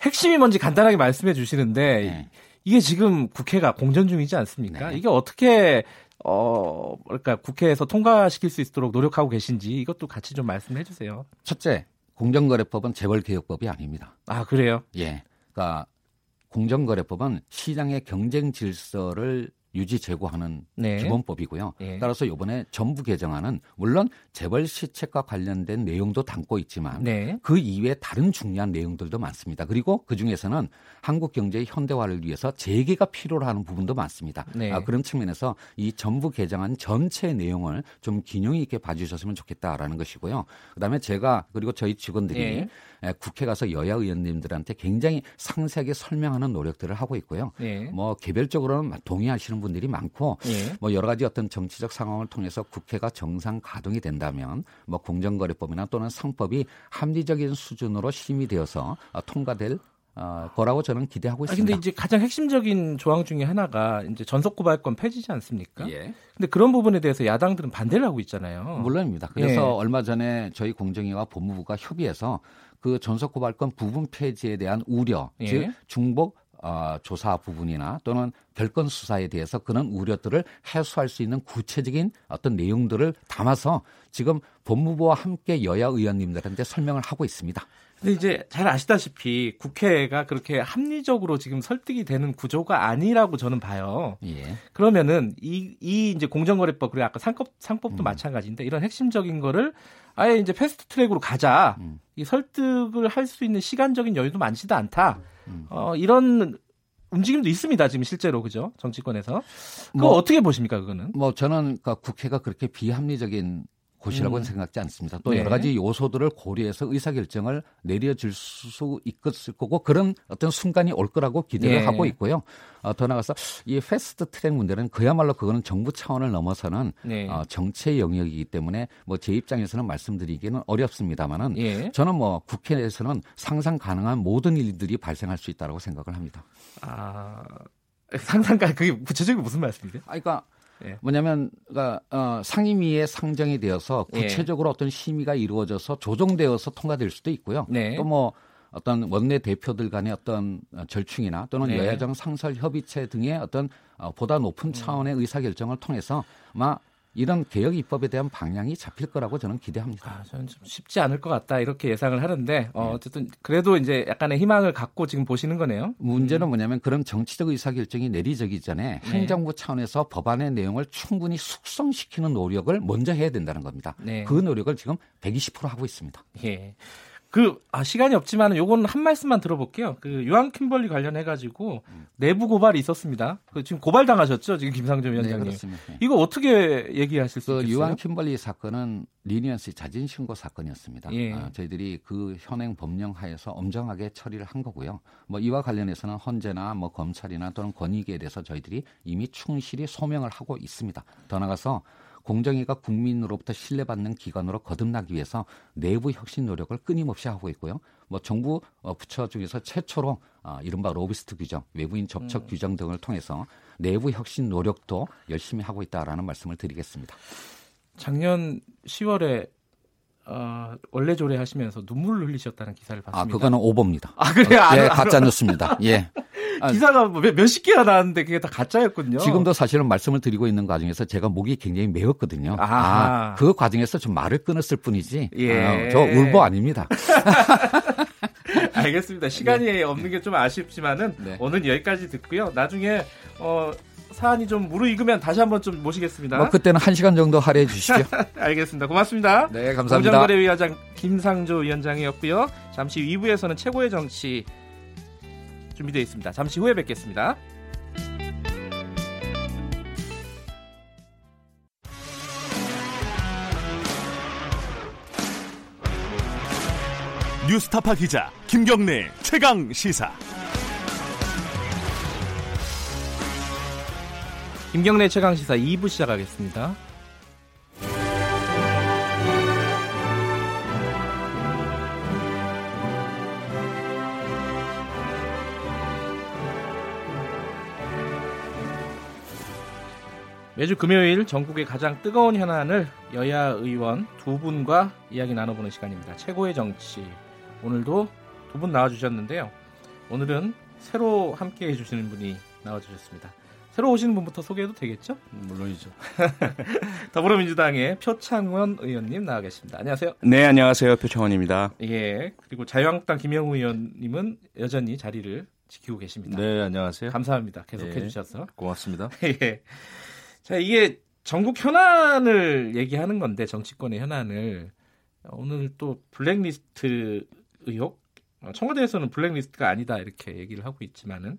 Speaker 2: 핵심이 뭔지 간단하게 말씀해 주시는데 네. 이게 지금 국회가 공전 중이지 않습니까? 네. 이게 어떻게 어 뭐랄까 국회에서 통과시킬 수 있도록 노력하고 계신지 이것도 같이 좀 말씀해 주세요.
Speaker 5: 첫째, 공정거래법은 재벌 개혁법이 아닙니다.
Speaker 2: 아 그래요?
Speaker 5: 예. 그러니까 공정거래법은 시장의 경쟁 질서를 유지 제고하는 네. 기본법이고요. 네. 따라서 이번에 정부 개정안은 물론 재벌 시책과 관련된 내용도 담고 있지만 네. 그 이외에 다른 중요한 내용들도 많습니다. 그리고 그 중에서는 한국 경제의 현대화를 위해서 재개가 필요로 하는 부분도 많습니다. 네. 아, 그런 측면에서 이 정부 개정안 전체 내용을 좀 균형 있게 봐주셨으면 좋겠다라는 것이고요. 그다음에 제가 그리고 저희 직원들이 네. 국회 가서 여야 의원님들한테 굉장히 상세하게 설명하는 노력들을 하고 있고요. 네. 뭐 개별적으로는 동의하시는 분들이 많고 네. 뭐 여러 가지 어떤 정치적 상황을 통해서 국회가 정상 가동이 된다면 뭐 공정거래법이나 또는 상법이 합리적인 수준으로 심의되어서 통과될 어, 거라고 저는 기대하고 있습니다.
Speaker 2: 아, 근데 이제 가장 핵심적인 조항 중에 하나가 이제 전속 고발권 폐지지 않습니까? 예. 근데 그런 부분에 대해서 야당들은 반대를 하고 있잖아요.
Speaker 5: 물론입니다. 그래서 예. 얼마 전에 저희 공정위와 법무부가 협의해서 그 전속 고발권 부분 폐지에 대한 우려, 예. 즉 중복 어, 조사 부분이나 또는 별건 수사에 대해서 그런 우려들을 해소할 수 있는 구체적인 어떤 내용들을 담아서 지금 법무부와 함께 여야 의원님들한테 설명을 하고 있습니다.
Speaker 2: 근데 이제 잘 아시다시피 국회가 그렇게 합리적으로 지금 설득이 되는 구조가 아니라고 저는 봐요. 예. 그러면은 이, 이 이제 공정거래법 그리고 아까 상법 상법도 음. 마찬가지인데 이런 핵심적인 거를 아예 이제 fast track으로 가자. 음. 이 설득을 할 수 있는 시간적인 여유도 많지도 않다. 음. 어, 이런 움직임도 있습니다. 지금 실제로 그죠? 정치권에서. 그거 뭐, 어떻게 보십니까? 그거는?
Speaker 5: 뭐 저는 그러니까 국회가 그렇게 비합리적인 곳이라고는 음. 생각지 않습니다. 또 네. 여러 가지 요소들을 고려해서 의사결정을 내려질 수 있을 거고 그런 어떤 순간이 올 거라고 기대를 네. 하고 있고요. 어, 더 나가서 이 fast track 문제는 그야말로 그거는 정부 차원을 넘어서는 네. 어, 정치의 영역이기 때문에 뭐 제 입장에서는 말씀드리기는 어렵습니다만은 예. 저는 뭐 국회에서는 상상 가능한 모든 일들이 발생할 수 있다고 생각을 합니다. 아
Speaker 2: 상상가 그게 구체적으로 무슨 말씀이세요?
Speaker 5: 아, 그러니까 예. 뭐냐면 그러니까 어, 상임위에 상정이 되어서 예. 구체적으로 예. 어떤 심의가 이루어져서 조정되어서 통과될 수도 있고요. 네. 또뭐 어떤 원내 대표들 간의 어떤 절충이나 또는 네. 여야정 상설 협의체 등의 어떤 어, 보다 높은 음. 차원의 의사결정을 통해서 아마 이런 개혁 입법에 대한 방향이 잡힐 거라고 저는 기대합니다.
Speaker 2: 아, 저는 좀 쉽지 않을 것 같다 이렇게 예상을 하는데 어, 네. 어쨌든 그래도 이제 약간의 희망을 갖고 지금 보시는 거네요.
Speaker 5: 문제는 음. 뭐냐면 그런 정치적 의사결정이 내려지기 전에 네. 행정부 차원에서 법안의 내용을 충분히 숙성시키는 노력을 먼저 해야 된다는 겁니다. 네. 그 노력을 지금 120% 하고 있습니다. 예.
Speaker 2: 그, 아, 시간이 없지만 요거는 한 말씀만 들어볼게요. 그, 유한 킴벌리 관련해 가지고 음. 내부 고발이 있었습니다. 그 지금 고발 당하셨죠? 지금 김상조 네, 위원장님. 네. 이거 어떻게 얘기하실 수 그 있어요?
Speaker 5: 유한 킴벌리 사건은 leniency 자진 신고 사건이었습니다. 예. 아, 저희들이 그 현행 법령 하에서 엄정하게 처리를 한 거고요. 뭐 이와 관련해서는 헌재나 뭐 검찰이나 또는 권익위에 대해서 저희들이 이미 충실히 소명을 하고 있습니다. 더 나가서 공정위가 국민으로부터 신뢰받는 기관으로 거듭나기 위해서 내부 혁신 노력을 끊임없이 하고 있고요. 뭐 정부 어, 부처 중에서 최초로 어, 이른바 로비스트 규정, 외부인 접촉 음. 규정 등을 통해서 내부 혁신 노력도 열심히 하고 있다라는 말씀을 드리겠습니다.
Speaker 2: 작년 10월에 어, 원래 조례 하시면서 눈물을 흘리셨다는 기사를 봤습니다.
Speaker 5: 아, 그거는 오보입니다.
Speaker 2: 아, 그래요?
Speaker 5: 어, 예, 가짜 뉴스입니다. 예. (laughs)
Speaker 2: 기사가 뭐 몇, 몇십 개가 나왔는데 그게 다 가짜였군요.
Speaker 5: 지금도 사실은 말씀을 드리고 있는 과정에서 제가 목이 굉장히 메었거든요. 아, 그 과정에서 좀 말을 끊었을 뿐이지. 예. 어, 저 울보 아닙니다. (laughs)
Speaker 2: 알겠습니다. 시간이 네. 없는 게 좀 아쉽지만은 네. 오늘 여기까지 듣고요. 나중에 어 사안이 좀 무르익으면 다시 한번 좀 모시겠습니다.
Speaker 5: 뭐 그때는 한 시간 정도 할애해 주시죠. (laughs)
Speaker 2: 알겠습니다. 고맙습니다.
Speaker 5: 네, 감사합니다.
Speaker 2: 공정거래위원장 김상조 위원장이었고요. 잠시 2부에서는 최고의 정치 준비되어 있습니다. 잠시 후에 뵙겠습니다.
Speaker 1: 뉴스타파 기자 김경래 최강 시사.
Speaker 2: 김경래 최강 시사 2부 시작하겠습니다. 매주 금요일 전국의 가장 뜨거운 현안을 여야 의원 두 분과 이야기 나눠보는 시간입니다. 최고의 정치. 오늘도 두 분 나와주셨는데요. 오늘은 새로 함께 해주시는 분이 나와주셨습니다. 새로 오시는 분부터 소개해도 되겠죠?
Speaker 6: 음, 물론이죠. (laughs)
Speaker 2: 더불어민주당의 표창원 의원님 나와 계십니다. 안녕하세요.
Speaker 6: 네, 안녕하세요. 표창원입니다.
Speaker 2: 예. 그리고 자유한국당 김영우 의원님은 여전히 자리를 지키고 계십니다.
Speaker 6: 네, 안녕하세요.
Speaker 2: 감사합니다. 계속해 네, 주셔서.
Speaker 6: 고맙습니다. (laughs)
Speaker 2: 예. 자, 이게 전국 현안을 얘기하는 건데 정치권의 현안을 오늘 또 블랙리스트 의혹 청와대에서는 블랙리스트가 아니다 이렇게 얘기를 하고 있지만은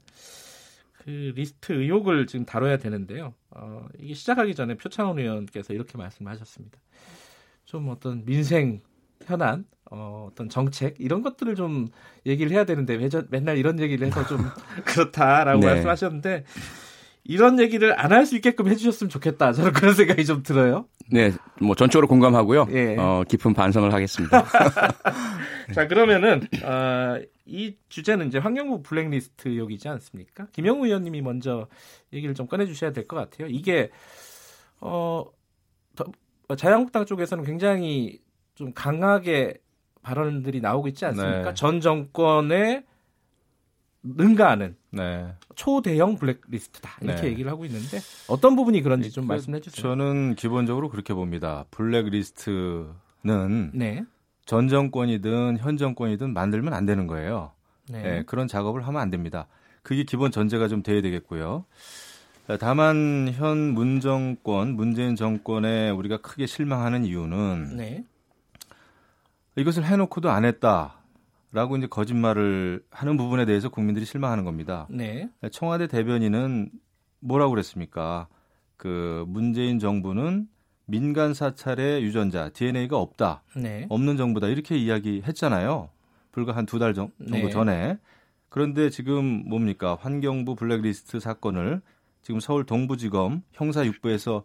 Speaker 2: 그 리스트 의혹을 지금 다뤄야 되는데요. 어, 이게 시작하기 전에 표창원 의원께서 이렇게 말씀하셨습니다. 좀 어떤 민생 현안, 어, 어떤 정책 이런 것들을 좀 얘기를 해야 되는데 매전, 맨날 이런 얘기를 해서 좀 (laughs) 그렇다라고 네. 말씀하셨는데 이런 얘기를 안 할 수 있게끔 해주셨으면 좋겠다. 저는 그런 생각이 좀 들어요.
Speaker 6: 네, 뭐 전적으로 공감하고요. 예. 어, 깊은 반성을 하겠습니다. (laughs)
Speaker 2: 자, 그러면은 어, 이 주제는 이제 환경부 블랙리스트 의혹이지 않습니까? 김영우 의원님이 먼저 얘기를 좀 꺼내주셔야 될 것 같아요. 이게 어, 자유한국당 쪽에서는 굉장히 좀 강하게 발언들이 나오고 있지 않습니까? 네. 전 정권의 능가하는 네. 초대형 블랙리스트다 이렇게 네. 얘기를 하고 있는데 어떤 부분이 그런지 좀 그, 말씀해 주세요.
Speaker 6: 저는 기본적으로 그렇게 봅니다. 블랙리스트는 네. 전 정권이든 현 정권이든 만들면 안 되는 거예요. 네. 네. 그런 작업을 하면 안 됩니다. 그게 기본 전제가 좀 돼야 되겠고요. 다만 현 문정권, 문재인 정권에 우리가 크게 실망하는 이유는 네. 이것을 해놓고도 안 했다. 라고 이제 거짓말을 하는 부분에 대해서 국민들이 실망하는 겁니다. 네. 청와대 대변인은 뭐라고 그랬습니까? 그 문재인 정부는 민간 사찰의 유전자 DNA가 없다. 네. 없는 정부다. 이렇게 이야기했잖아요. 불과 한 두 달 정도 네. 전에. 그런데 지금 뭡니까? 환경부 블랙리스트 사건을 지금 서울 동부지검 형사 6부에서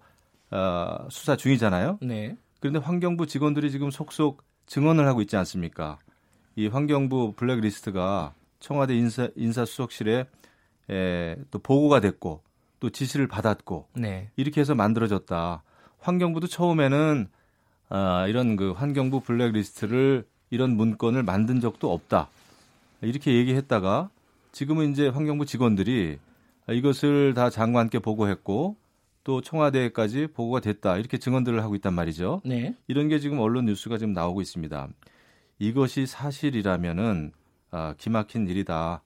Speaker 6: 어, 수사 중이잖아요. 네. 그런데 환경부 직원들이 지금 속속 증언을 하고 있지 않습니까? 이 환경부 블랙리스트가 청와대 인사 인사수석실에 에, 또 보고가 됐고 또 지시를 받았고 네. 이렇게 해서 만들어졌다. 환경부도 처음에는 아, 이런 그 환경부 블랙리스트를 이런 문건을 만든 적도 없다. 이렇게 얘기했다가 지금은 이제 환경부 직원들이 이것을 다 장관께 보고했고 또 청와대까지 보고가 됐다. 이렇게 증언들을 하고 있단 말이죠. 네. 이런 게 지금 언론 뉴스가 지금 나오고 있습니다. 이것이 사실이라면은 아, 기막힌 일이다.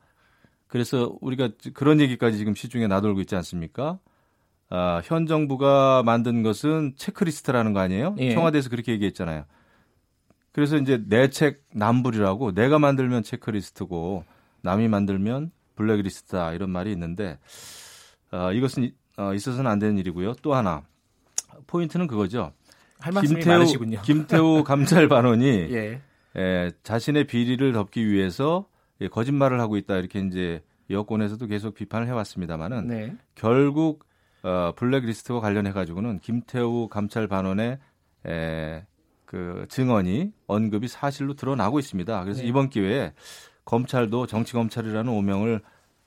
Speaker 6: 그래서 우리가 그런 얘기까지 지금 시중에 나돌고 있지 않습니까? 아, 현 정부가 만든 것은 체크리스트라는 거 아니에요? 예. 청와대에서 그렇게 얘기했잖아요. 그래서 이제 내책 남불이라고 내가 만들면 체크리스트고 남이 만들면 블랙리스트다 이런 말이 있는데 아, 이것은 어, 있어서는 안 되는 일이고요. 또 하나 포인트는 그거죠.
Speaker 2: 할 말씀이 김태우, 많으시군요.
Speaker 6: 김태우 (laughs) 감찰 반원이 예. 에, 자신의 비리를 덮기 위해서 예, 거짓말을 하고 있다 이렇게 이제 여권에서도 계속 비판을 해왔습니다만은 네. 결국 어, 블랙리스트와 관련해 가지고는 김태우 감찰 반원의 에, 그 증언이 언급이 사실로 드러나고 있습니다. 그래서 네. 이번 기회에 검찰도 정치 검찰이라는 오명을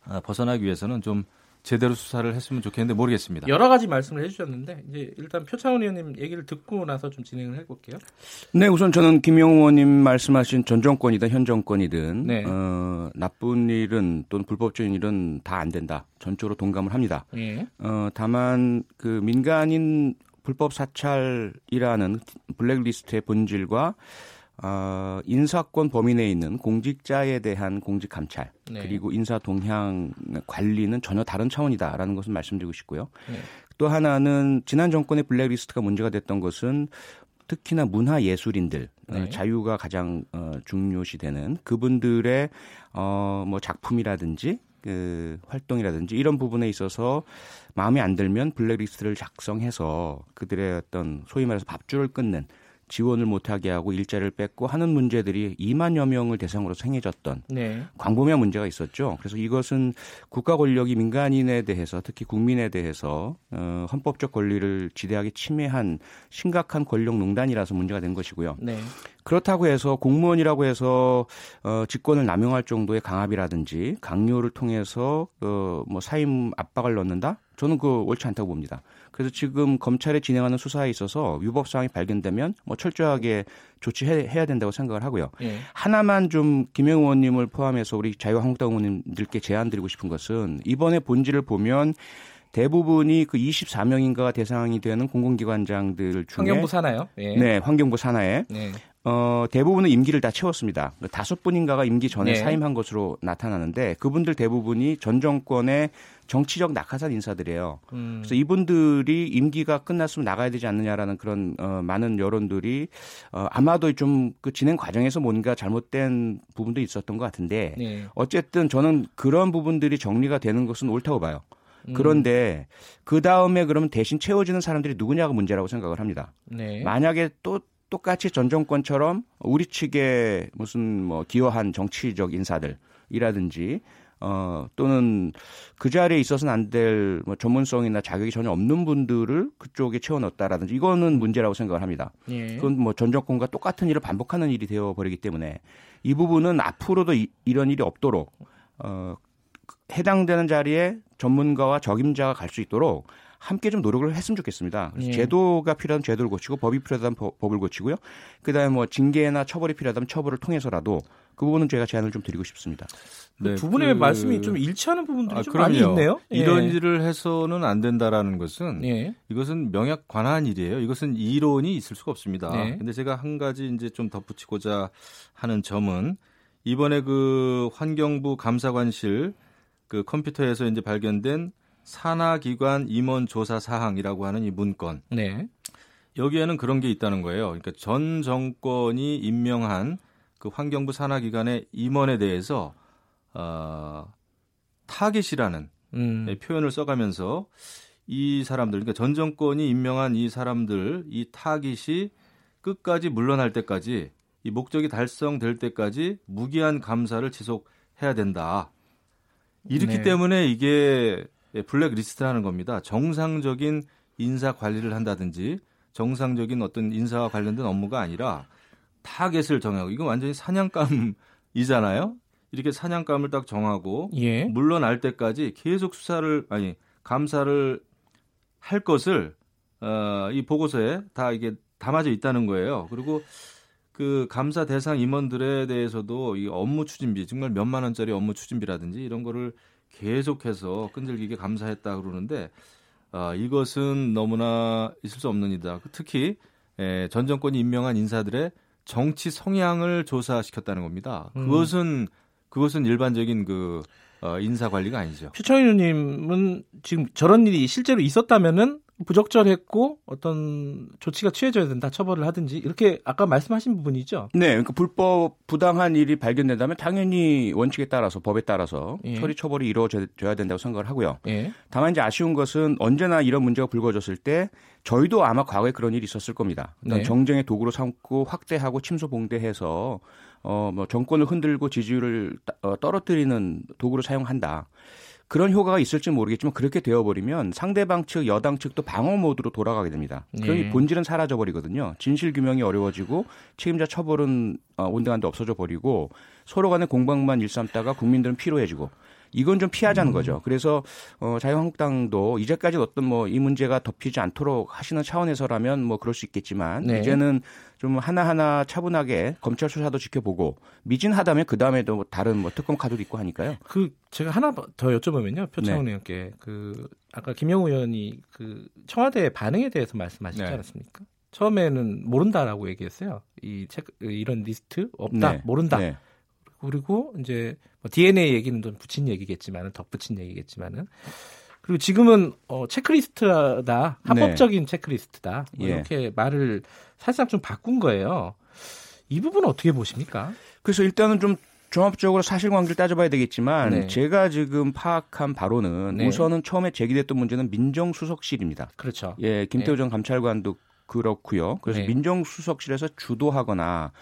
Speaker 6: 아, 벗어나기 위해서는 좀 제대로 수사를 했으면 좋겠는데 모르겠습니다.
Speaker 2: 여러 가지 말씀을 해주셨는데 이제 일단 표창원 의원님 얘기를 듣고 나서 좀 진행을 해볼게요.
Speaker 7: 네, 우선 저는 김영우 의원님 말씀하신 전 정권이든 현 정권이든 네. 어, 나쁜 일은 또는 불법적인 일은 다 안 된다. 전적으로 동감을 합니다. 네. 어, 다만 그 민간인 불법 사찰이라는 블랙리스트의 본질과 어, 인사권 범위 내에 있는 공직자에 대한 공직 감찰 네. 그리고 인사 동향 관리는 전혀 다른 차원이다라는 것을 말씀드리고 싶고요. 네. 또 하나는 지난 정권의 블랙리스트가 문제가 됐던 것은 특히나 문화 예술인들 어, 네. 자유가 가장 어, 중요시되는 그분들의 어, 뭐 작품이라든지 그 활동이라든지 이런 부분에 있어서 마음에 안 들면 블랙리스트를 작성해서 그들의 어떤 소위 말해서 밥줄을 끊는 지원을 못하게 하고 일자리를 뺏고 하는 문제들이 2만여 명을 대상으로 생겨졌던 네. 광범위한 문제가 있었죠. 그래서 이것은 국가 권력이 민간인에 대해서 특히 국민에 대해서 어, 헌법적 권리를 지대하게 침해한 심각한 권력 농단이라서 문제가 된 것이고요. 네. 그렇다고 해서 공무원이라고 해서 어, 직권을 남용할 정도의 강압이라든지 강요를 통해서 어, 뭐 사임 압박을 넣는다? 저는 그 옳지 않다고 봅니다. 그래서 지금 검찰에 진행하는 수사에 있어서 위법 사항이 발견되면 뭐 철저하게 조치해야 된다고 생각을 하고요. 예. 하나만 좀 김영 의원님을 포함해서 우리 자유한국당 의원님들께 제안드리고 싶은 것은 이번에 본질을 보면 대부분이 그 24명인가가 대상이 되는 공공기관장들 중에
Speaker 2: 환경부 산하요?
Speaker 7: 예. 네, 환경부 산하에 예. 어, 대부분은 임기를 다 채웠습니다. 다섯 분인가가 임기 전에 네. 사임한 것으로 나타나는데 그분들 대부분이 전 정권의 정치적 낙하산 인사들이에요. 음. 그래서 이분들이 임기가 끝났으면 나가야 되지 않느냐라는 그런 어, 많은 여론들이 어, 아마도 좀 그 진행 과정에서 뭔가 잘못된 부분도 있었던 것 같은데 네. 어쨌든 저는 그런 부분들이 정리가 되는 것은 옳다고 봐요. 음. 그런데 그 다음에 그러면 대신 채워지는 사람들이 누구냐가 문제라고 생각을 합니다. 네. 만약에 또 똑같이 전 정권처럼 우리 측에 무슨 뭐 기여한 정치적 인사들이라든지 어 또는 그 자리에 있어서는 안 될 뭐 전문성이나 자격이 전혀 없는 분들을 그쪽에 채워 넣었다라든지 이거는 문제라고 생각을 합니다. 예. 그건 뭐 전 정권과 똑같은 일을 반복하는 일이 되어 버리기 때문에 이 부분은 앞으로도 이, 이런 일이 없도록 어 해당되는 자리에 전문가와 적임자가 갈 수 있도록 함께 좀 노력을 했으면 좋겠습니다. 예. 제도가 필요하면 제도를 고치고 법이 필요하다면 법 을 고치고요. 그다음에 뭐 징계나 처벌이 필요하다면 처벌을 통해서라도 그 부분은 제가 제안을 좀 드리고 싶습니다.
Speaker 2: 네, 두 분의 그... 말씀이 좀 일치하는 부분들이 아, 좀 많이 있네요.
Speaker 6: 예. 이런 일을 해서는 안 된다라는 것은 예. 이것은 명약 관한 일이에요. 이것은 이론이 있을 수가 없습니다. 네. 근데 제가 한 가지 이제 좀 덧붙이고자 하는 점은 이번에 그 환경부 감사관실 그 컴퓨터에서 이제 발견된 산하기관 임원 조사 사항이라고 하는 이 문건. 네. 여기에는 그런 게 있다는 거예요. 그러니까 전 정권이 임명한 그 환경부 산하기관의 임원에 대해서 어, 타깃이라는 음. 네, 표현을 써가면서 이 사람들, 그러니까 전 정권이 임명한 이 사람들, 이 타깃이 끝까지 물러날 때까지 이 목적이 달성될 때까지 무기한 감사를 지속해야 된다. 이렇기 네. 때문에 이게 예, 블랙리스트라는 겁니다. 정상적인 인사 관리를 한다든지 정상적인 어떤 인사와 관련된 업무가 아니라 타겟을 정하고 이건 완전히 사냥감이잖아요. 이렇게 사냥감을 딱 정하고 예. 물러날 때까지 계속 수사를 아니 감사를 할 것을 어, 이 보고서에 다 이게 담아져 있다는 거예요. 그리고 그 감사 대상 임원들에 대해서도 이 업무 추진비 정말 몇만 원짜리 업무 추진비라든지 이런 거를 계속해서 끈질기게 감사했다 그러는데 어, 이것은 너무나 있을 수 없는 일이다. 특히 에, 전 정권이 임명한 인사들의 정치 성향을 조사시켰다는 겁니다. 음. 그것은 그것은 일반적인 그 어, 인사 관리가 아니죠.
Speaker 2: 의원님은 지금 저런 일이 실제로 있었다면은 부적절했고 어떤 조치가 취해져야 된다 처벌을 하든지 이렇게 아까 말씀하신 부분이죠.
Speaker 7: 네, 그러니까 불법 부당한 일이 발견된다면 당연히 원칙에 따라서 법에 따라서 예. 처리 처벌이 이루어져야 된다고 생각을 하고요. 예. 다만 이제 아쉬운 것은 언제나 이런 문제가 불거졌을 때 저희도 아마 과거에 그런 일이 있었을 겁니다. 네. 정쟁의 도구로 삼고 확대하고 침소봉대해서 어뭐 정권을 흔들고 지지율을 어, 떨어뜨리는 도구로 사용한다. 그런 효과가 있을지 모르겠지만 그렇게 되어버리면 상대방 측 여당 측도 방어 모드로 돌아가게 됩니다. 그러니 네. 본질은 사라져 버리거든요. 진실 규명이 어려워지고 책임자 처벌은 어, 온데간데 없어져 버리고 서로 간의 공방만 일삼다가 국민들은 피로해지고 이건 좀 피하자는 음. 거죠. 그래서 어, 자유한국당도 이제까지 어떤 뭐 이 문제가 덮이지 않도록 하시는 차원에서라면 뭐 그럴 수 있겠지만 네. 이제는 좀 하나하나 차분하게 검찰 수사도 지켜보고 미진하다면 그 다음에도 뭐 다른 뭐 특검 카드도 있고 하니까요.
Speaker 2: 그 제가 하나 더 여쭤보면요, 표창원 네. 의원께 그 아까 김영우 의원이 그 청와대 반응에 대해서 말씀하시지 네. 않았습니까? 처음에는 모른다라고 얘기했어요. 이 책, 이런 리스트 없다, 네. 모른다. 네. 그리고 이제 뭐 DNA 얘기는 좀 붙인 얘기겠지만은 덧붙인 얘기겠지만은 그리고 지금은 어, 체크리스트다 합법적인 네. 체크리스트다 뭐 예. 이렇게 말을 살짝 좀 바꾼 거예요. 이 부분은 어떻게 보십니까?
Speaker 7: 그래서 일단은 좀 종합적으로 사실관계를 따져봐야 되겠지만 네. 제가 지금 파악한 바로는 네. 우선은 처음에 제기됐던 문제는 민정수석실입니다.
Speaker 2: 그렇죠.
Speaker 7: 예, 김태우 네. 전 감찰관도 그렇고요. 그래서 네. 민정수석실에서 주도하거나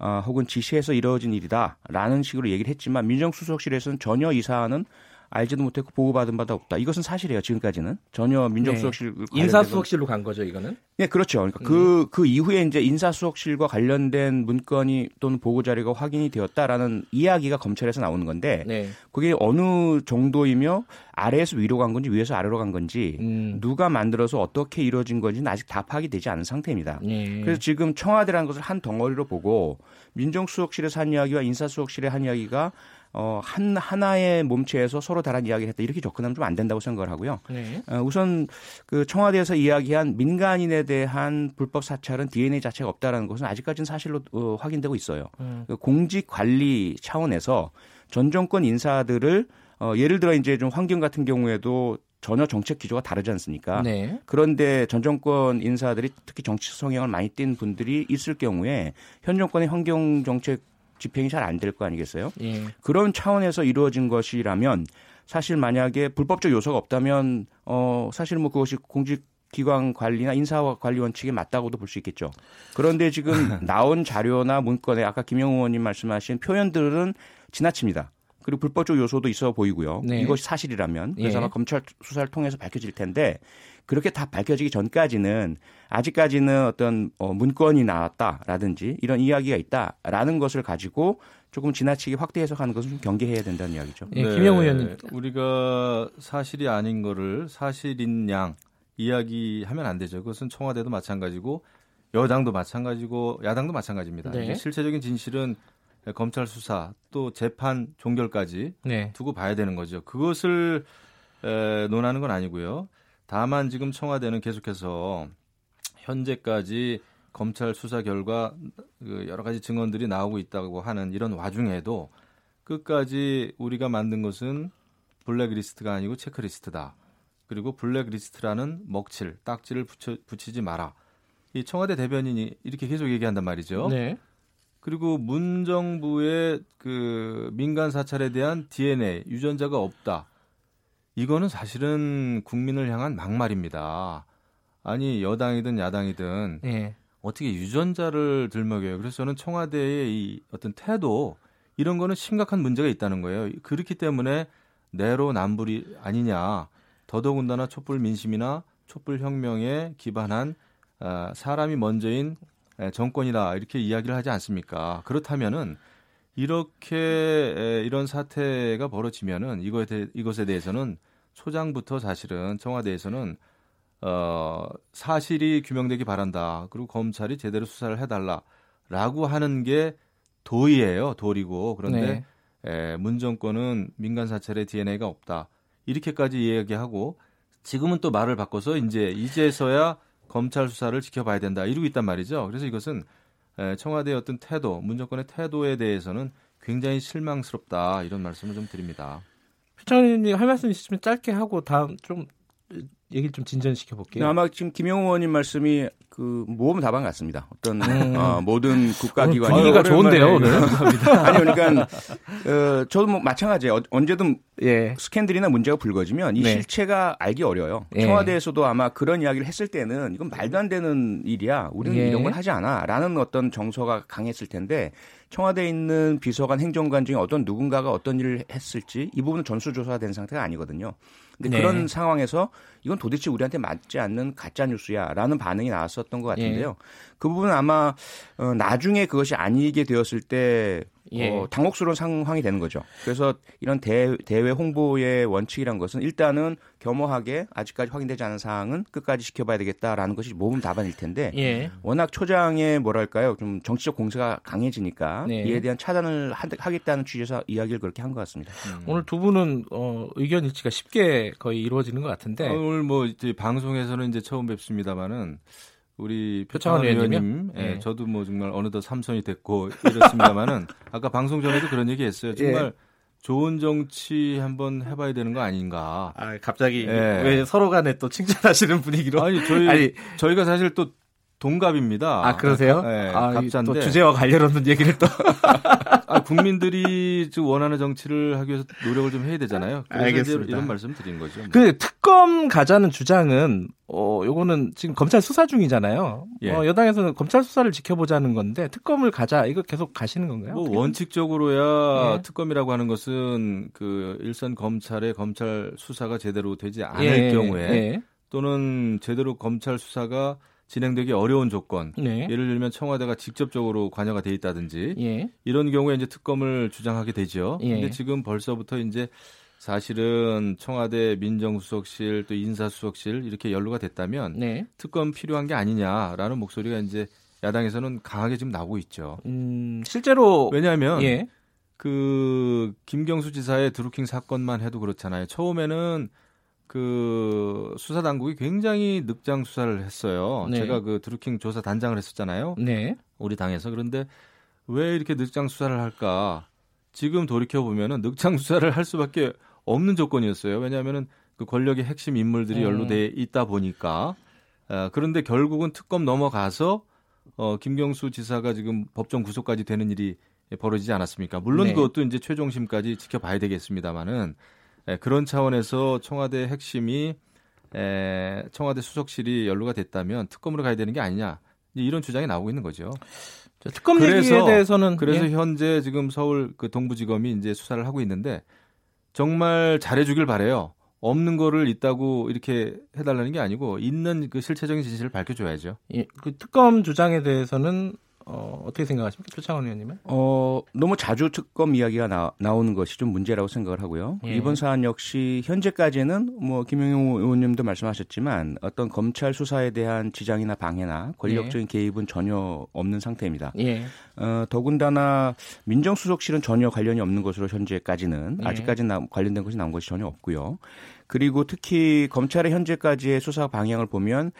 Speaker 7: 어, 혹은 지시해서 이루어진 일이다라는 식으로 얘기를 했지만 민정수석실에서는 전혀 이 사안은 알지도 못했고 보고받은 바도 없다. 이것은 사실이에요. 지금까지는 전혀 민정수석실 네.
Speaker 2: 인사수석실로 간 거죠. 이거는.
Speaker 7: 네, 그렇죠. 그러니까 그그 음. 그 이후에 이제 인사수석실과 관련된 문건이 또는 보고 자료가 확인이 되었다라는 이야기가 검찰에서 나오는 건데 네. 그게 어느 정도이며 아래에서 위로 간 건지 위에서 아래로 간 건지 음. 누가 만들어서 어떻게 이루어진 건지는 아직 다 파악이 되지 않은 상태입니다. 네. 그래서 지금 청와대라는 것을 한 덩어리로 보고 민정수석실에서 한 이야기와 인사수석실의 한 이야기가 어, 한, 하나의 몸체에서 서로 다른 이야기를 했다. 이렇게 접근하면 좀 안 된다고 생각을 하고요. 네. 어, 우선 그 청와대에서 이야기한 민간인에 대한 불법 사찰은 DNA 자체가 없다라는 것은 아직까지는 사실로 어, 확인되고 있어요. 음. 그 공직 관리 차원에서 전 정권 인사들을 어, 예를 들어 이제 좀 환경 같은 경우에도 전혀 정책 기조가 다르지 않습니까? 네. 그런데 전 정권 인사들이 특히 정치 성향을 많이 띈 분들이 있을 경우에 현 정권의 환경 정책 집행이 잘 안 될 거 아니겠어요? 예. 그런 차원에서 이루어진 것이라면 사실 만약에 불법적 요소가 없다면 어 사실 뭐 그것이 공직 기관 관리나 인사 관리 원칙에 맞다고도 볼 수 있겠죠. 그런데 지금 (laughs) 나온 자료나 문건에 아까 김영우 의원님 말씀하신 표현들은 지나칩니다. 그리고 불법적 요소도 있어 보이고요. 네. 이것이 사실이라면 그래서 예. 아마 검찰 수사를 통해서 밝혀질 텐데 그렇게 다 밝혀지기 전까지는 아직까지는 어떤 어, 문건이 나왔다라든지 이런 이야기가 있다라는 것을 가지고 조금 지나치게 확대 해석하는 것은 좀 경계해야 된다는 이야기죠.
Speaker 6: 예, 네, 김영우 의원님. 우리가 사실이 아닌 거를 사실인 양 이야기하면 안 되죠. 그것은 청와대도 마찬가지고 여당도 마찬가지고 야당도 마찬가지입니다. 네. 실체적인 진실은 검찰 수사 또 재판 종결까지 네. 두고 봐야 되는 거죠. 그것을 에, 논하는 건 아니고요. 다만 지금 청와대는 계속해서 현재까지 검찰 수사 결과 그 여러 가지 증언들이 나오고 있다고 하는 이런 와중에도 끝까지 우리가 만든 것은 블랙리스트가 아니고 체크리스트다. 그리고 블랙리스트라는 먹칠, 딱지를 붙여, 붙이지 마라. 이 청와대 대변인이 이렇게 계속 얘기한단 말이죠. 네. 그리고 문 정부의 그 민간 사찰에 대한 DNA 유전자가 없다. 이거는 사실은 국민을 향한 막말입니다. 아니 여당이든 야당이든 네. 어떻게 유전자를 들먹여요. 그래서 저는 청와대의 이 어떤 태도 이런 거는 심각한 문제가 있다는 거예요. 그렇기 때문에 내로남불이 아니냐. 더더군다나 촛불 민심이나 촛불 혁명에 기반한 아, 사람이 먼저인 정권이다 이렇게 이야기를 하지 않습니까? 그렇다면은 이렇게 이런 사태가 벌어지면은 이거에 대, 이것에 대해서는 초장부터 사실은 청와대에서는 어, 사실이 규명되기 바란다. 그리고 검찰이 제대로 수사를 해달라라고 하는 게 도의예요. 도리고 그런데 네. 에, 문 정권은 민간 사찰에 DNA가 없다. 이렇게까지 이야기하고 지금은 또 말을 바꿔서 이제 이제서야 검찰 수사를 지켜봐야 된다 이러고 있단 말이죠. 그래서 이것은 청와대의 어떤 태도, 문 정권의 태도에 대해서는 굉장히 실망스럽다 이런 말씀을 좀 드립니다.
Speaker 2: 피처님 할 말씀 있으시면 짧게 하고 다음 좀 얘기를 좀 진전시켜 볼게요.
Speaker 7: 아마 지금 김영호 의원님 말씀이 그 모험 답안 같습니다. 어떤 음. 어, 모든 국가기관이
Speaker 2: 분위기가 좋은데요 오늘. (laughs) (laughs)
Speaker 7: 아니 그러니까 어, 저도 뭐 마찬가지예요. 어, 언제든 예. 스캔들이나 문제가 불거지면 이 네. 실체가 알기 어려요. 예. 청와대에서도 아마 그런 이야기를 했을 때는 이건 말도 안 되는 일이야. 우리는 예. 이런 걸 하지 않아라는 어떤 정서가 강했을 텐데 청와대에 있는 비서관 행정관 중에 어떤 누군가가 어떤 일을 했을지 이 부분은 전수조사가 된 상태가 아니거든요. 근데 네. 그런 상황에서 이건 도대체 우리한테 맞지 않는 가짜 뉴스야라는 반응이 나왔었던 것 같은데요. 예. 그 부분은 아마 어, 나중에 그것이 아니게 되었을 때 예. 어, 당혹스러운 상황이 되는 거죠. 그래서 이런 대, 대외 홍보의 원칙이란 것은 일단은 겸허하게 아직까지 확인되지 않은 사항은 끝까지 지켜봐야 되겠다라는 것이 모범 답안일 텐데 예. 워낙 초장의 뭐랄까요 좀 정치적 공세가 강해지니까 네. 이에 대한 차단을 하, 겠다는 취지에서 이야기를 그렇게 한 것 같습니다.
Speaker 2: 음. 오늘 두 분은 어, 의견 일치가 쉽게 거의 이루어지는 것 같은데
Speaker 6: 어, 오늘 뭐 이제 방송에서는 이제 처음 뵙습니다만은 우리 표창원 의원님, 예, 네. 저도 뭐 정말 어느덧 삼선이 됐고 이렇습니다만은 (laughs) 아까 방송 전에도 그런 얘기했어요. 정말 예. 좋은 정치 한번 해봐야 되는 거 아닌가.
Speaker 2: 아 갑자기 예. 왜 서로 간에 또 칭찬하시는 분위기로?
Speaker 6: 아니 저희 아니, 저희가 사실 또 동갑입니다.
Speaker 2: 아 그러세요?
Speaker 6: 네, 아, 갑자인데
Speaker 2: 또 주제와 관련 없는 얘기를 또
Speaker 6: 아, 국민들이 원하는 정치를 하기 위해서 노력을 좀 해야 되잖아요. 알겠습니다. 이런 말씀 드린 거죠. 뭐.
Speaker 2: 그 특검 가자는 주장은 어 요거는 지금 검찰 수사 중이잖아요. 예. 어, 여당에서는 검찰 수사를 지켜보자는 건데 특검을 가자 이거 계속 가시는 건가요?
Speaker 6: 뭐 원칙적으로야 예. 특검이라고 하는 것은 그 일선 검찰의 검찰 수사가 제대로 되지 않을 예. 경우에 예. 또는 제대로 검찰 수사가 진행되기 어려운 조건, 네. 예를 들면 청와대가 직접적으로 관여가 돼 있다든지 예. 이런 경우에 이제 특검을 주장하게 되죠. 예. 근데 지금 벌써부터 이제 사실은 청와대 민정수석실 또 인사수석실 이렇게 연루가 됐다면 네. 특검 필요한 게 아니냐라는 목소리가 이제 야당에서는 강하게 지금 나오고 있죠.
Speaker 2: 음, 실제로
Speaker 6: 왜냐하면 예. 그 김경수 지사의 드루킹 사건만 해도 그렇잖아요. 처음에는 그 수사 당국이 굉장히 늑장 수사를 했어요. 네. 제가 그 드루킹 조사 단장을 했었잖아요. 네. 우리 당에서 그런데 왜 이렇게 늑장 수사를 할까? 지금 돌이켜 보면은 늑장 수사를 할 수밖에 없는 조건이었어요. 왜냐하면은 그 권력의 핵심 인물들이 음. 연루돼 있다 보니까. 아, 그런데 결국은 특검 넘어가서 어, 김경수 지사가 지금 법정 구속까지 되는 일이 벌어지지 않았습니까? 물론 네. 그것도 이제 최종심까지 지켜봐야 되겠습니다만은 에, 예, 그런 차원에서 청와대 핵심이 에, 청와대 수석실이 연루가 됐다면 특검으로 가야 되는 게 아니냐 이런 주장이 나오고 있는 거죠.
Speaker 2: 특검 그래서, 얘기에 대해서는
Speaker 6: 그래서 예. 현재 지금 서울 그 동부지검이 이제 수사를 하고 있는데 정말 잘해주길 바래요. 없는 거를 있다고 이렇게 해달라는 게 아니고 있는 그 실체적인 진실을 밝혀줘야죠.
Speaker 2: 예, 그 특검 주장에 대해서는 어, 어떻게 생각하십니까? 표창원 의원님은?
Speaker 7: 어, 너무 자주 특검 이야기가 나, 나오는 것이 좀 문제라고 생각을 하고요. 예. 이번 사안 역시 현재까지는 뭐 김영용 의원님도 말씀하셨지만 어떤 검찰 수사에 대한 지장이나 방해나 권력적인 예. 개입은 전혀 없는 상태입니다. 예. 어, 더군다나 민정수석실은 전혀 관련이 없는 것으로 현재까지는 예. 아직까지는 관련된 것이 나온 것이 전혀 없고요. 그리고 특히 검찰의 현재까지의 수사 방향을 보면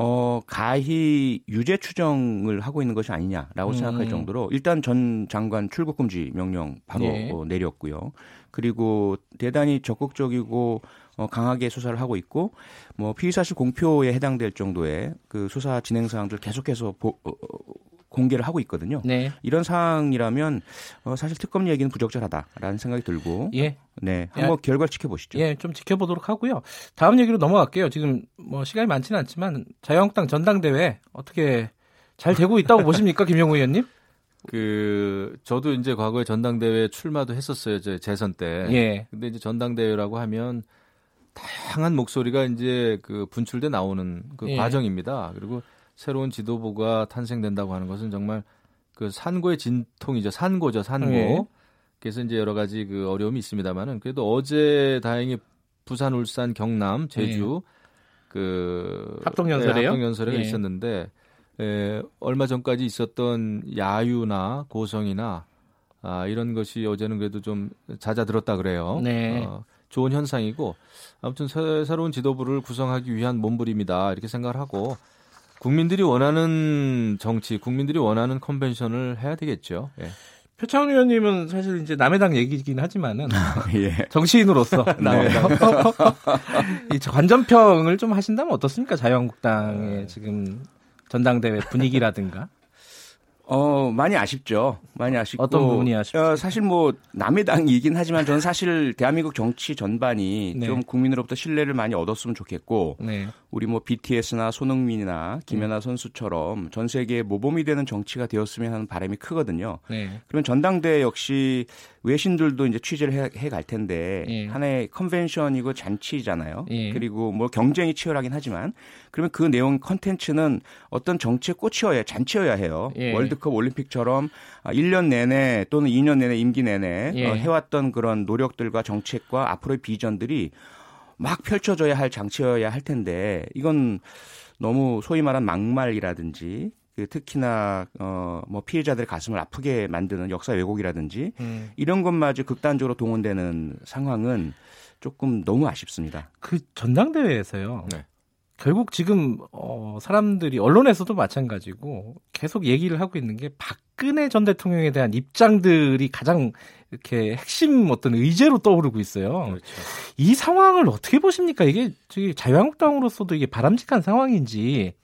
Speaker 7: 어, 가히 유죄 추정을 하고 있는 것이 아니냐라고 음. 생각할 정도로 일단 전 장관 출국 금지 명령 바로 예. 어, 내렸고요. 그리고 대단히 적극적이고 어, 강하게 수사를 하고 있고 뭐 피의 사실 공표에 해당될 정도의 그 수사 진행 사항들 계속해서 보, 어, 공개를 하고 있거든요. 네. 이런 상황이라면 어, 사실 특검 얘기는 부적절하다라는 생각이 들고 예. 네, 한번 예. 결과 지켜보시죠.
Speaker 2: 예, 좀 지켜보도록 하고요. 다음 얘기로 넘어갈게요. 지금 뭐 시간이 많지는 않지만 자유한국당 전당대회 어떻게 잘 되고 있다고 보십니까, (laughs) 김영우 의원님?
Speaker 6: 그 저도 이제 과거에 전당대회 출마도 했었어요, 제 재선 때. 예. 근데 이제 전당대회라고 하면 다양한 목소리가 이제 그 분출돼 나오는 그 예. 과정입니다. 그리고 새로운 지도부가 탄생된다고 하는 것은 정말 그 산고의 진통이죠. 산고죠, 산고. 네. 그래서 이제 여러 가지 그 어려움이 있습니다만은 그래도 어제 다행히 부산, 울산, 경남, 제주 네. 그
Speaker 2: 합동 연설이요? 네,
Speaker 6: 합동 연설회가 네. 있었는데 에, 얼마 전까지 있었던 야유나 고성이나 아, 이런 것이 어제는 그래도 좀 잦아들었다 그래요. 네. 어, 좋은 현상이고 아무튼 새, 새로운 지도부를 구성하기 위한 몸부림이다 이렇게 생각을 하고 국민들이 원하는 정치, 국민들이 원하는 컨벤션을 해야 되겠죠. 예.
Speaker 2: 표창원 의원님은 사실 이제 남해당 얘기긴 하지만은 예. 정치인으로서 남해당 (laughs) 네. (laughs) 이 관전평을 좀 하신다면 어떻습니까? 자유한국당의 지금 전당대회 분위기라든가.
Speaker 7: 어, 많이 아쉽죠. 많이 아쉽고.
Speaker 2: 어떤 부분이 아쉽죠?
Speaker 7: 어, 사실 뭐, 남의 당이긴 하지만 저는 사실 대한민국 정치 전반이 네. 좀 국민으로부터 신뢰를 많이 얻었으면 좋겠고, 네. 우리 뭐 BTS나 손흥민이나 김연아 네. 선수처럼 전 세계에 모범이 되는 정치가 되었으면 하는 바람이 크거든요. 네. 그러면 전당대 역시 외신들도 이제 취재를 해 갈 텐데 예. 하나의 컨벤션이고 잔치잖아요. 예. 그리고 뭐 경쟁이 치열하긴 하지만 그러면 그 내용 컨텐츠는 어떤 정치의 꽃이어야 잔치여야 해요. 예. 월드컵 올림픽처럼 1년 내내 또는 2년 내내 임기 내내 예. 어, 해왔던 그런 노력들과 정책과 앞으로의 비전들이 막 펼쳐져야 할 장치여야 할 텐데 이건 너무 소위 말한 막말이라든지 그 특히나 어뭐 피해자들의 가슴을 아프게 만드는 역사 왜곡이라든지 음. 이런 것마저 극단적으로 동원되는 상황은 조금 너무 아쉽습니다.
Speaker 2: 그 전당대회에서요. 네. 결국 지금 어 사람들이 언론에서도 마찬가지고 계속 얘기를 하고 있는 게 박근혜 전 대통령에 대한 입장들이 가장 이렇게 핵심 어떤 의제로 떠오르고 있어요. 그렇죠. 이 상황을 어떻게 보십니까? 이게 자유한국당으로서도 이게 바람직한 상황인지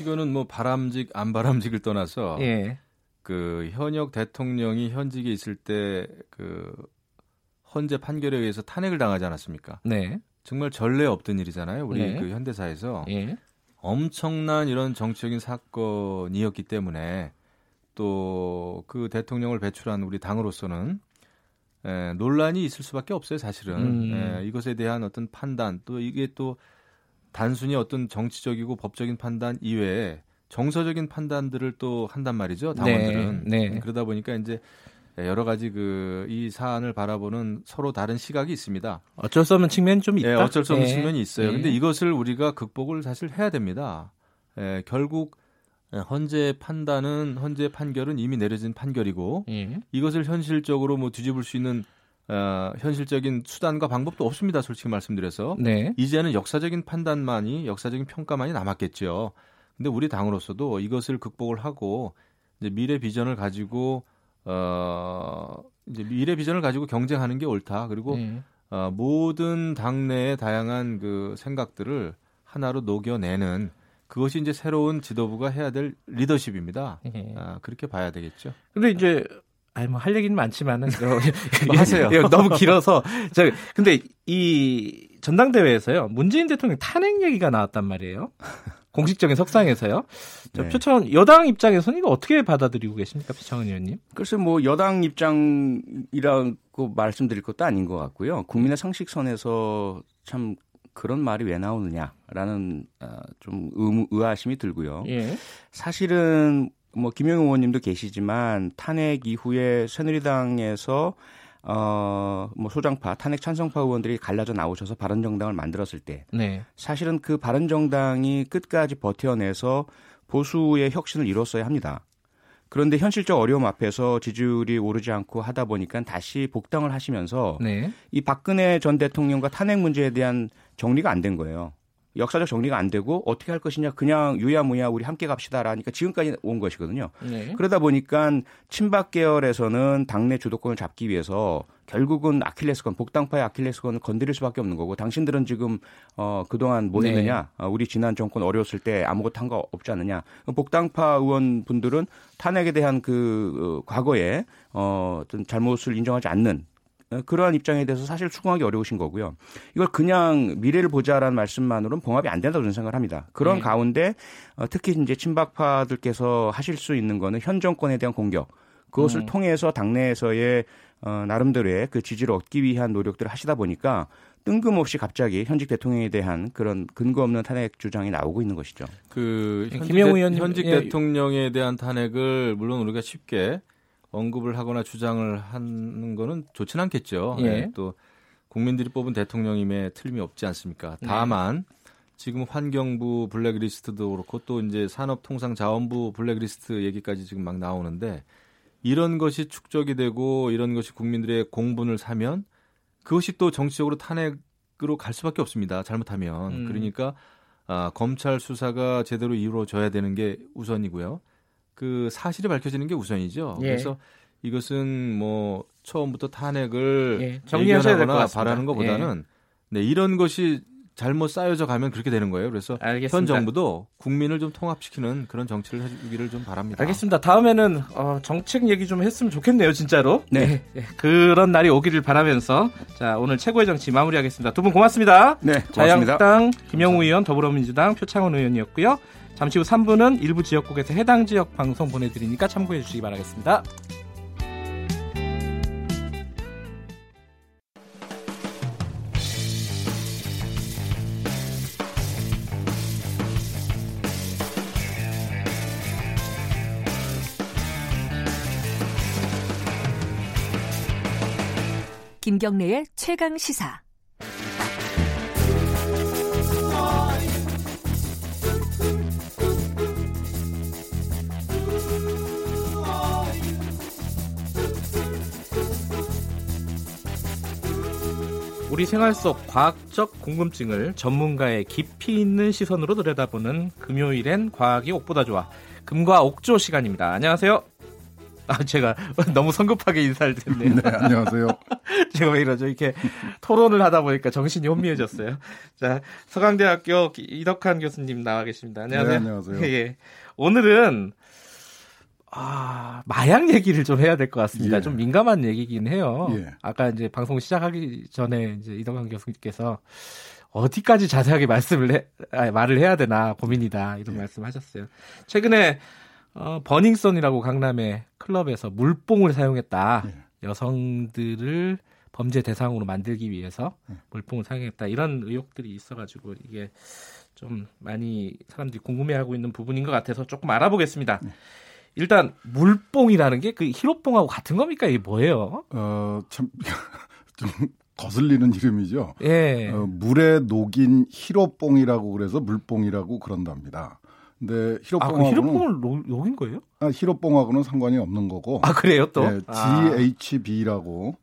Speaker 6: 이거는 뭐 바람직 안 바람직을 떠나서 예. 그 현역 대통령이 현직에 있을 때 그 헌재 판결에 의해서 탄핵을 당하지 않았습니까? 네. 정말 전례 없던 일이잖아요. 우리 네. 그 현대사에서 예. 엄청난 이런 정치적인 사건이었기 때문에 또 그 대통령을 배출한 우리 당으로서는 에, 논란이 있을 수밖에 없어요, 사실은. 음. 에, 이것에 대한 어떤 판단 또 이게 또 단순히 어떤 정치적이고 법적인 판단 이외에 정서적인 판단들을 또 한단 말이죠 당원들은 네, 네. 그러다 보니까 이제 여러 가지 그 이 사안을 바라보는 서로 다른 시각이 있습니다.
Speaker 2: 어쩔 수 없는 측면이 좀 있다. 네,
Speaker 6: 어쩔 수 없는 네. 측면이 있어요. 근데 네. 이것을 우리가 극복을 사실 해야 됩니다. 예, 결국 헌재 판단은 헌재 판결은 이미 내려진 판결이고 예. 이것을 현실적으로 뭐 뒤집을 수 있는 어, 현실적인 수단과 방법도 없습니다. 솔직히 말씀드려서 네. 이제는 역사적인 판단만이 역사적인 평가만이 남았겠죠. 근데 우리 당으로서도 이것을 극복을 하고 이제 미래 비전을 가지고 어 이제 미래 비전을 가지고 경쟁하는 게 옳다. 그리고 네. 어, 모든 당내의 다양한 그 생각들을 하나로 녹여내는 그것이 이제 새로운 지도부가 해야 될 리더십입니다. 네. 아, 그렇게 봐야 되겠죠.
Speaker 2: 근데 이제 아니 뭐 할 얘기는 많지만은 (laughs) 뭐 하세요. 너무 길어서 저 근데 이 전당대회에서요 문재인 대통령 탄핵 얘기가 나왔단 말이에요. 공식적인 석상에서요. 네. 표창원 여당 입장에서는 이거 어떻게 받아들이고 계십니까, 표창원 의원님?
Speaker 7: 글쎄 뭐 여당 입장이라고 말씀드릴 것도 아닌 것 같고요. 국민의 상식선에서 참 그런 말이 왜 나오느냐라는 어, 좀 의, 의아심이 들고요. 예. 사실은 뭐 김영우 의원님도 계시지만 탄핵 이후에 새누리당에서 어 뭐 소장파 탄핵 찬성파 의원들이 갈라져 나오셔서 바른정당을 만들었을 때 네. 사실은 그 바른정당이 끝까지 버텨내서 보수의 혁신을 이뤘어야 합니다. 그런데 현실적 어려움 앞에서 지지율이 오르지 않고 하다 보니까 다시 복당을 하시면서 네. 이 박근혜 전 대통령과 탄핵 문제에 대한 정리가 안 된 거예요. 역사적 정리가 안 되고 어떻게 할 것이냐 그냥 유야무야 우리 함께 갑시다라니까 지금까지 온 것이거든요. 네. 그러다 보니까 친박 계열에서는 당내 주도권을 잡기 위해서 결국은 아킬레스건 복당파의 아킬레스건을 건드릴 수밖에 없는 거고 당신들은 지금 어 그동안 뭐 네. 했느냐 네. 어, 우리 지난 정권 어려웠을 때 아무것도 한 거 없지 않느냐 복당파 의원분들은 탄핵에 대한 그 어, 과거에 어 어떤 잘못을 인정하지 않는 어, 그러한 입장에 대해서 사실 추궁하기 어려우신 거고요. 이걸 그냥 미래를 보자라는 말씀만으로는 봉합이 안 된다고 저는 생각을 합니다. 그런 네. 가운데 어, 특히 이제 친박파들께서 하실 수 있는 거는 현 정권에 대한 공격 그것을 음. 통해서 당내에서의 어, 나름대로의 그 지지를 얻기 위한 노력들을 하시다 보니까 뜬금없이 갑자기 현직 대통령에 대한 그런 근거 없는 탄핵 주장이 나오고 있는 것이죠.
Speaker 6: 그 현직, 대, 현직 예. 대통령에 대한 탄핵을 물론 우리가 쉽게 언급을 하거나 주장을 하는 거는 좋진 않겠죠. 예. 네, 또 국민들이 뽑은 대통령임에 틀림이 없지 않습니까? 네. 다만 지금 환경부 블랙리스트도 그렇고 또 이제 산업통상자원부 블랙리스트 얘기까지 지금 막 나오는데 이런 것이 축적이 되고 이런 것이 국민들의 공분을 사면 그것이 또 정치적으로 탄핵으로 갈 수밖에 없습니다. 잘못하면 음. 그러니까 아, 검찰 수사가 제대로 이루어져야 되는 게 우선이고요. 그 사실이 밝혀지는 게 우선이죠. 예. 그래서 이것은 뭐 처음부터 탄핵을 예, 정리하셔야 될것 바라는 것보다는 예. 네, 이런 것이 잘못 쌓여져 가면 그렇게 되는 거예요. 그래서 알겠습니다. 현 정부도 국민을 좀 통합시키는 그런 정치를 해주기를 좀 바랍니다.
Speaker 2: 알겠습니다. 다음에는 어, 정책 얘기 좀 했으면 좋겠네요, 진짜로. 네. 네. 그런 날이 오기를 바라면서 자 오늘 최고의 정치 마무리하겠습니다. 두 분 고맙습니다.
Speaker 7: 네,
Speaker 2: 고맙습니다. 자유한국당 김영우 의원, 더불어민주당 표창원 의원이었고요. 잠시 후 3부는 일부 지역국에서 해당 지역 방송 보내드리니까 참고해 주시기 바라겠습니다.
Speaker 8: 김경래의 최강 시사.
Speaker 2: 우리 생활 속 과학적 궁금증을 전문가의 깊이 있는 시선으로 들여다보는 금요일엔 과학이 옥보다 좋아 금과 옥조 시간입니다. 안녕하세요. 아, 제가 (laughs) 너무 성급하게 인사를 드렸네요.
Speaker 9: 네, 안녕하세요. (laughs)
Speaker 2: 제가 왜 이러죠? 이렇게 토론을 하다 보니까 정신이 혼미해졌어요. 자, 서강대학교 이덕환 교수님 나와 계십니다. 안녕하세요. 네,
Speaker 9: 안녕하세요. (laughs)
Speaker 2: 예. 오늘은 아, 마약 얘기를 좀 해야 될 것 같습니다. 예. 좀 민감한 얘기긴 해요. 예. 아까 이제 방송 시작하기 전에 이제 이덕환 교수님께서 어디까지 자세하게 말씀을 해, 아, 말을 해야 되나 고민이다 이런 예. 말씀하셨어요. 최근에 어, 버닝썬이라고 강남의 클럽에서 물뽕을 사용했다. 네. 여성들을 범죄 대상으로 만들기 위해서 네. 물뽕을 사용했다. 이런 의혹들이 있어가지고 이게 좀 많이 사람들이 궁금해하고 있는 부분인 것 같아서 조금 알아보겠습니다. 네. 일단 물뽕이라는 게 그 히로뽕하고 같은 겁니까? 이게 뭐예요?
Speaker 9: 어, 참, (laughs) 좀 거슬리는 이름이죠. 예. 어, 물에 녹인 히로뽕이라고 그래서 물뽕이라고 그런답니다. 근데 히로뽕하고는 아,
Speaker 2: 히로뽕을 녹인 거예요?
Speaker 9: 아, 히로뽕하고는 상관이 없는 거고.
Speaker 2: 아 그래요 또?
Speaker 9: 네, GHB라고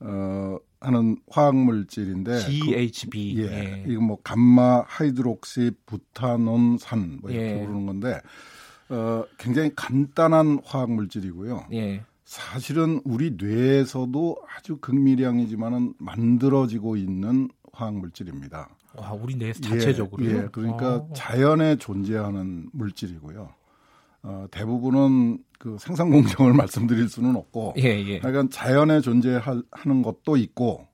Speaker 9: 어, 하는 화학 물질인데.
Speaker 2: GHB.
Speaker 9: 그, 예, 예. 이거 뭐 감마 하이드록시 부타논산 뭐 이렇게 예. 부르는 건데 어, 굉장히 간단한 화학 물질이고요. 예. 사실은 우리 뇌에서도 아주 극미량이지만은 만들어지고 있는 화학 물질입니다.
Speaker 2: 와, 우리 내 자체적으로.
Speaker 9: 예, 예 그러니까 아. 자연에 존재하는 물질이고요. 어, 대부분은 그 생산 공정을 (laughs) 말씀드릴 수는 없고, 예, 예. 그러니까 자연에 존재하는 것도 있고,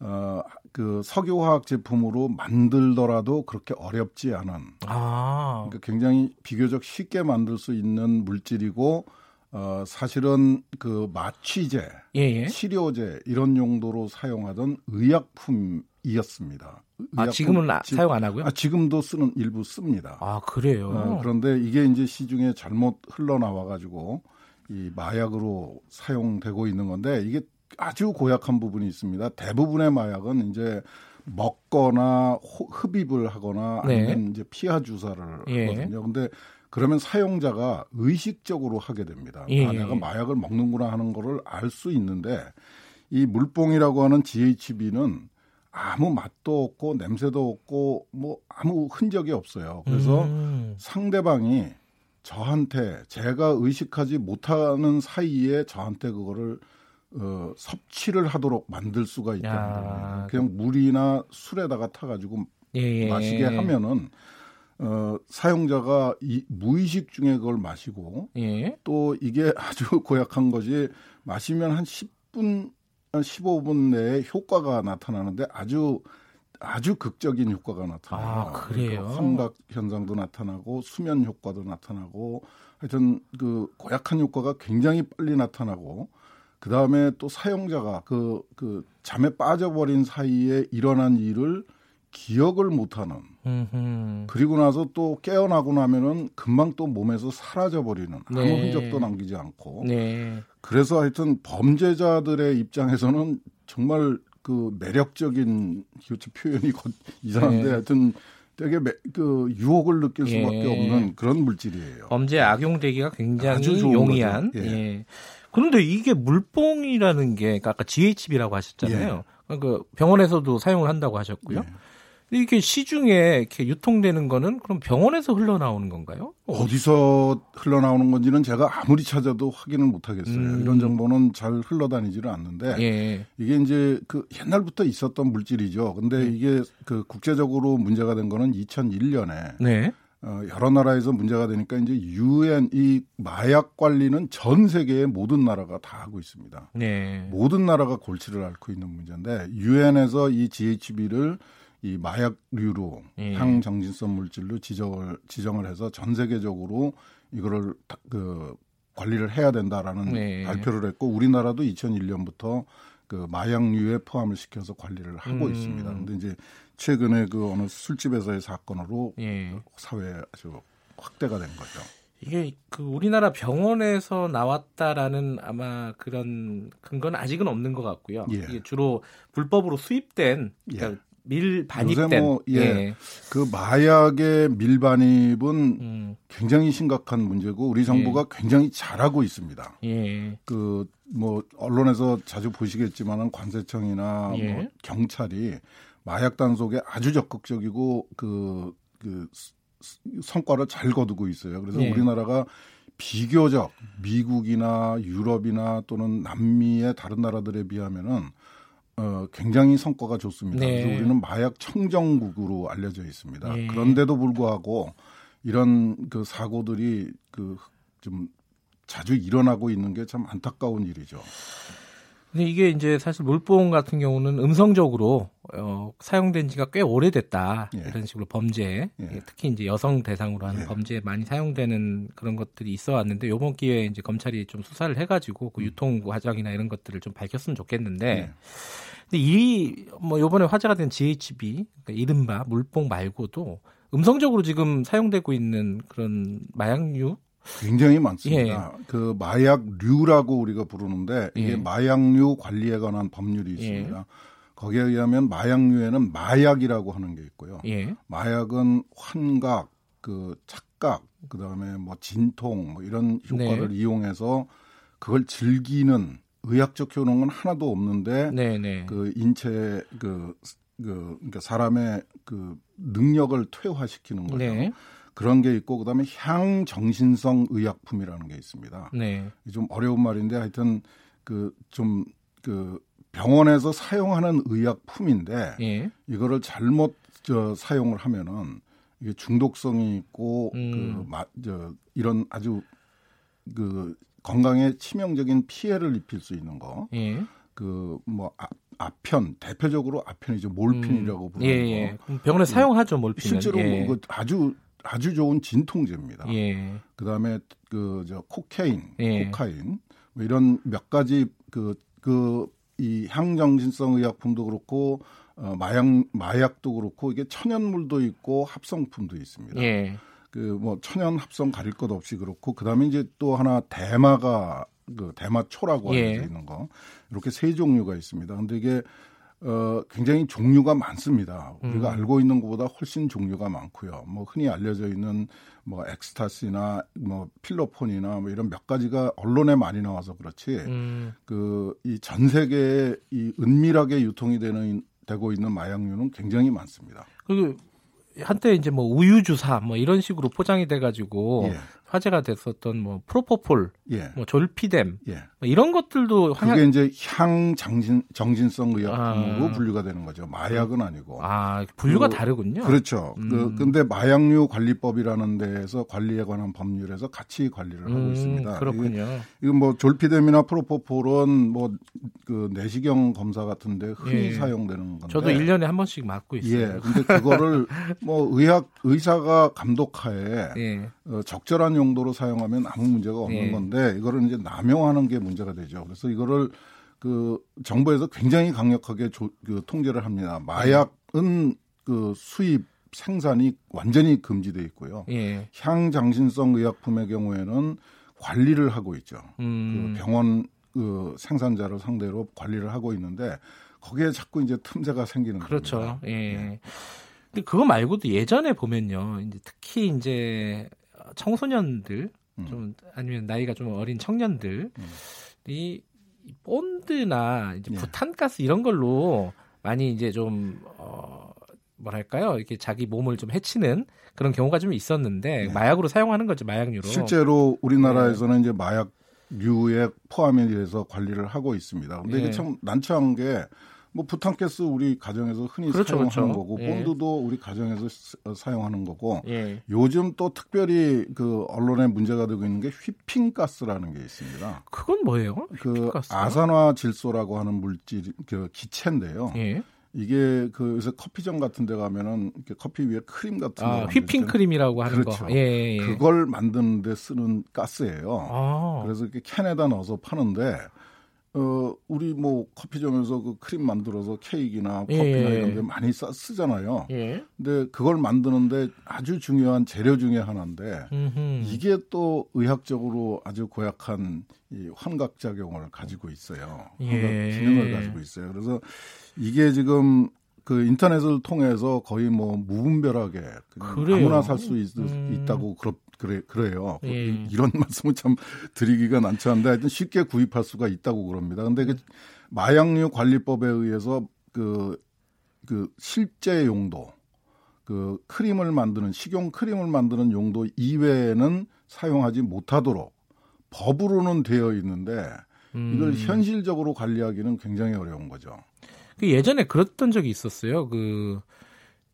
Speaker 9: 어, 그 석유화학 제품으로 만들더라도 그렇게 어렵지 않은, 아. 그러니까 굉장히 비교적 쉽게 만들 수 있는 물질이고, 어, 사실은 그 마취제, 예예. 예. 치료제 이런 용도로 사용하던 의약품이었습니다.
Speaker 2: 아, 지금은 아, 사용 안 하고요?
Speaker 9: 아, 지금도 쓰는 일부 씁니다.
Speaker 2: 아, 그래요? 어,
Speaker 9: 그런데 이게 이제 시중에 잘못 흘러나와 가지고 이 마약으로 사용되고 있는 건데 이게 아주 고약한 부분이 있습니다. 대부분의 마약은 이제 먹거나 호, 흡입을 하거나 네. 아니면 이제 피하 주사를 예. 하거든요. 근데 그러면 사용자가 의식적으로 하게 됩니다. 예. 아, 내가 마약을 먹는구나 하는 거를 알 수 있는데 이 물뽕이라고 하는 GHB는 아무 맛도 없고 냄새도 없고 뭐 아무 흔적이 없어요. 그래서 음. 상대방이 저한테 제가 의식하지 못하는 사이에 저한테 그거를 어, 섭취를 하도록 만들 수가 있다는 거예요. 그냥 물이나 술에다가 타가지고 예. 마시게 하면은 어, 사용자가 이 무의식 중에 그걸 마시고 예. 또 이게 (laughs) 아주 고약한 것이 마시면 한 10분 15분 내에 효과가 나타나는데 아주 아주 극적인 효과가 나타나요.
Speaker 2: 아, 그래요?
Speaker 9: 그러니까 환각 현상도 나타나고 수면 효과도 나타나고 하여튼 그 고약한 효과가 굉장히 빨리 나타나고 그 다음에 또 사용자가 그, 그 잠에 빠져버린 사이에 일어난 일을 기억을 못하는 음흠. 그리고 나서 또 깨어나고 나면은 금방 또 몸에서 사라져 버리는 아무 네. 흔적도 남기지 않고 네. 그래서 하여튼 범죄자들의 입장에서는 정말 그 매력적인 교체 표현이 이상한데 네. 하여튼 되게 매, 그 유혹을 느낄 수밖에 예. 없는 그런 물질이에요.
Speaker 2: 범죄 악용되기가 굉장히 용이한. 예. 예. 그런데 이게 물뽕이라는 게 그러니까 아까 GHB라고 하셨잖아요. 예. 그 병원에서도 사용을 한다고 하셨고요. 예. 이게 시중에 이렇게 유통되는 거는 그럼 병원에서 흘러나오는 건가요?
Speaker 9: 어디서 흘러나오는 건지는 제가 아무리 찾아도 확인을 못 하겠어요. 음. 이런 정보는 잘 흘러다니지는 않는데 예. 이게 이제 그 옛날부터 있었던 물질이죠. 근데 음. 이게 그 국제적으로 문제가 된 거는 2001년에 네. 어, 여러 나라에서 문제가 되니까 이제 유엔 이 마약 관리는 전 세계의 모든 나라가 다 하고 있습니다. 네. 모든 나라가 골치를 앓고 있는 문제인데 유엔에서 이 GHB를 이 마약류로 예. 향정신성 물질로 지정을 지정을 해서 전 세계적으로 이거를 그 관리를 해야 된다라는 네. 발표를 했고 우리나라도 2001년부터 그 마약류에 포함을 시켜서 관리를 하고 음. 있습니다. 근데 이제 최근에 그 어느 술집에서의 사건으로 예. 사회에 아주 확대가 된 거죠.
Speaker 2: 이게 그 우리나라 병원에서 나왔다라는 아마 그런 근거는 아직은 없는 것 같고요. 예. 이게 주로 불법으로 수입된 그러니까 예. 밀 반입된 뭐,
Speaker 9: 예. 예. 그 마약의 밀반입은 음. 굉장히 심각한 문제고 우리 정부가 예. 굉장히 잘하고 있습니다. 예. 그뭐 언론에서 자주 보시겠지만은 관세청이나 뭐 예. 경찰이 마약 단속에 아주 적극적이고 그, 그 성과를 잘 거두고 있어요. 그래서 예. 우리나라가 비교적 미국이나 유럽이나 또는 남미의 다른 나라들에 비하면은 어, 굉장히 성과가 좋습니다. 네. 그래서 우리는 마약 청정국으로 알려져 있습니다. 네. 그런데도 불구하고 이런 그 사고들이 그 좀 자주 일어나고 있는 게 참 안타까운 일이죠.
Speaker 2: 근데 이게 이제 사실 물뽕 같은 경우는 음성적으로 어, 사용된 지가 꽤 오래됐다 예. 이런 식으로 범죄 예. 특히 이제 여성 대상으로 하는 예. 범죄에 많이 사용되는 그런 것들이 있어 왔는데 이번 기회에 이제 검찰이 좀 수사를 해가지고 그 음. 유통 과정이나 이런 것들을 좀 밝혔으면 좋겠는데 예. 근데 이 뭐 요번에 화제가 된 GHB 그러니까 이른바 물뽕 말고도 음성적으로 지금 사용되고 있는 그런 마약류
Speaker 9: 굉장히 많습니다. 예. 그 마약류라고 우리가 부르는데 이게 예. 마약류 관리에 관한 법률이 있습니다. 예. 거기에 의하면 마약류에는 마약이라고 하는 게 있고요. 예. 마약은 환각, 그 착각, 그 다음에 뭐 진통 뭐 이런 효과를 네. 이용해서 그걸 즐기는 의학적 효능은 하나도 없는데 네네. 네. 그 인체 그, 그 그러니까 사람의 그 능력을 퇴화시키는 거죠. 네. 그런 게 있고 그다음에 향 정신성 의약품이라는 게 있습니다. 네. 좀 어려운 말인데 하여튼 그 좀그 그 병원에서 사용하는 의약품인데 예. 이거를 잘못 저 사용을 하면은 이게 중독성이 있고 음. 그 마, 저 이런 아주 그 건강에 치명적인 피해를 입힐 수 있는 거. 예. 그뭐 아, 아편 대표적으로 아편이죠 몰핀이라고 음. 부르는 예, 예.
Speaker 2: 거. 병원에 사용하죠 몰핀.
Speaker 9: 실제로 예. 뭐 아주 아주 좋은 진통제입니다. 예. 그다음에 그 저 코케인, 예. 코카인 뭐 이런 몇 가지 그 그 이 향정신성 의약품도 그렇고 어, 마약 마약도 그렇고 이게 천연물도 있고 합성품도 있습니다. 예. 그뭐 천연 합성 가릴 것 없이 그렇고 그다음에 이제 또 하나 대마가 그 대마초라고 예. 알려져 있는 거 이렇게 세 종류가 있습니다. 근데 이게 어, 굉장히 종류가 많습니다. 우리가 음. 알고 있는 것보다 훨씬 종류가 많고요. 뭐 흔히 알려져 있는 뭐 엑스타시나 뭐 필로폰이나 뭐 이런 몇 가지가 언론에 많이 나와서 그렇지 음. 그이 전 세계에 이 은밀하게 유통이 되는 되고 있는 마약류는 굉장히 많습니다.
Speaker 2: 그 한때 이제 뭐 우유 주사 뭐 이런 식으로 포장이 돼 가지고 예. 화제가 됐었던 뭐 프로포폴, 예. 뭐 졸피뎀 예. 뭐 이런 것들도
Speaker 9: 그게 향... 이제 향 정신 정신성 의약품으로 아. 분류가 되는 거죠. 마약은 아니고.
Speaker 2: 아 분류가 그, 다르군요.
Speaker 9: 그렇죠. 그 음. 그 근데 마약류 관리법이라는 데에서 관리에 관한 법률에서 같이 관리를 하고 음, 있습니다.
Speaker 2: 그렇군요.
Speaker 9: 이거 뭐 졸피뎀이나 프로포폴은 뭐 그 내시경 검사 같은데 흔히 예. 사용되는 건데.
Speaker 2: 저도 1년에 한 번씩 맞고 있어요.
Speaker 9: 예. 근데 그거를 (laughs) 뭐 의학 의사가 감독하에 예. 어, 적절한 용도로 사용하면 아무 문제가 없는 예. 건데 이거를 이제 남용하는 게 문제가 되죠. 그래서 이거를 그 정부에서 굉장히 강력하게 조, 그 통제를 합니다. 마약은 그 수입 생산이 완전히 금지돼 있고요. 예. 향장신성 의약품의 경우에는 관리를 하고 있죠. 음. 그 병원 그 생산자를 상대로 관리를 하고 있는데 거기에 자꾸 이제 틈새가 생기는.
Speaker 2: 그렇죠. 겁니다. 예. 네. 근데 그거 말고도 예전에 보면요. 이제 특히 이제 청소년들 음. 좀 아니면 나이가 좀 어린 청년들이 음. 본드나 이제 예. 부탄가스 이런 걸로 많이 이제 좀 어, 뭐랄까요 이렇게 자기 몸을 좀 해치는 그런 경우가 좀 있었는데 네. 마약으로 사용하는 거죠 마약류로.
Speaker 9: 실제로 우리나라에서는 네. 이제 마약 류에 포함이 돼서 관리를 하고 있습니다. 근데 이게 네. 참 난처한 게 뭐 부탄가스 우리 가정에서 흔히 그렇죠, 사용하는 그렇죠. 거고 예. 본드도 우리 가정에서 어, 사용하는 거고 예. 요즘 또 특별히 그 언론에 문제가 되고 있는 게 휘핑가스라는 게 있습니다.
Speaker 2: 그건 뭐예요?
Speaker 9: 그 아산화 질소라고 하는 물질 그 기체인데요. 예. 이게 그 요새 커피점 같은 데 가면은 이렇게 커피 위에 크림 같은
Speaker 2: 아, 휘핑 크림이라고 하는
Speaker 9: 그렇죠.
Speaker 2: 거. 예, 예, 예.
Speaker 9: 그걸 만드는 데 쓰는 가스예요. 아. 그래서 이렇게 캔에다 넣어서 파는데 어, 우리 뭐 커피점에서 그 크림 만들어서 케이크나 커피나 예. 이런 데 많이 써, 쓰잖아요. 예. 근데 그걸 만드는데 아주 중요한 재료 중에 하나인데 음흠. 이게 또 의학적으로 아주 고약한 이 환각 작용을 가지고 있어요. 환각 예. 기능을 가지고 있어요. 그래서 이게 지금 그 인터넷을 통해서 거의 뭐 무분별하게 아무나 살수 음. 있다고 그렇 그래 그래요. 예. 이런 (laughs) 말씀을 참 드리기가 난처한데 하여튼 쉽게 구입할 수가 있다고 그럽니다. 근데 그 마약류 관리법에 의해서 그, 그 실제 용도 그 크림을 만드는 식용 크림을 만드는 용도 이외에는 사용하지 못하도록 법으로는 되어 있는데 이걸 음. 현실적으로 관리하기는 굉장히 어려운 거죠.
Speaker 2: 그 예전에 그랬던 적이 있었어요. 그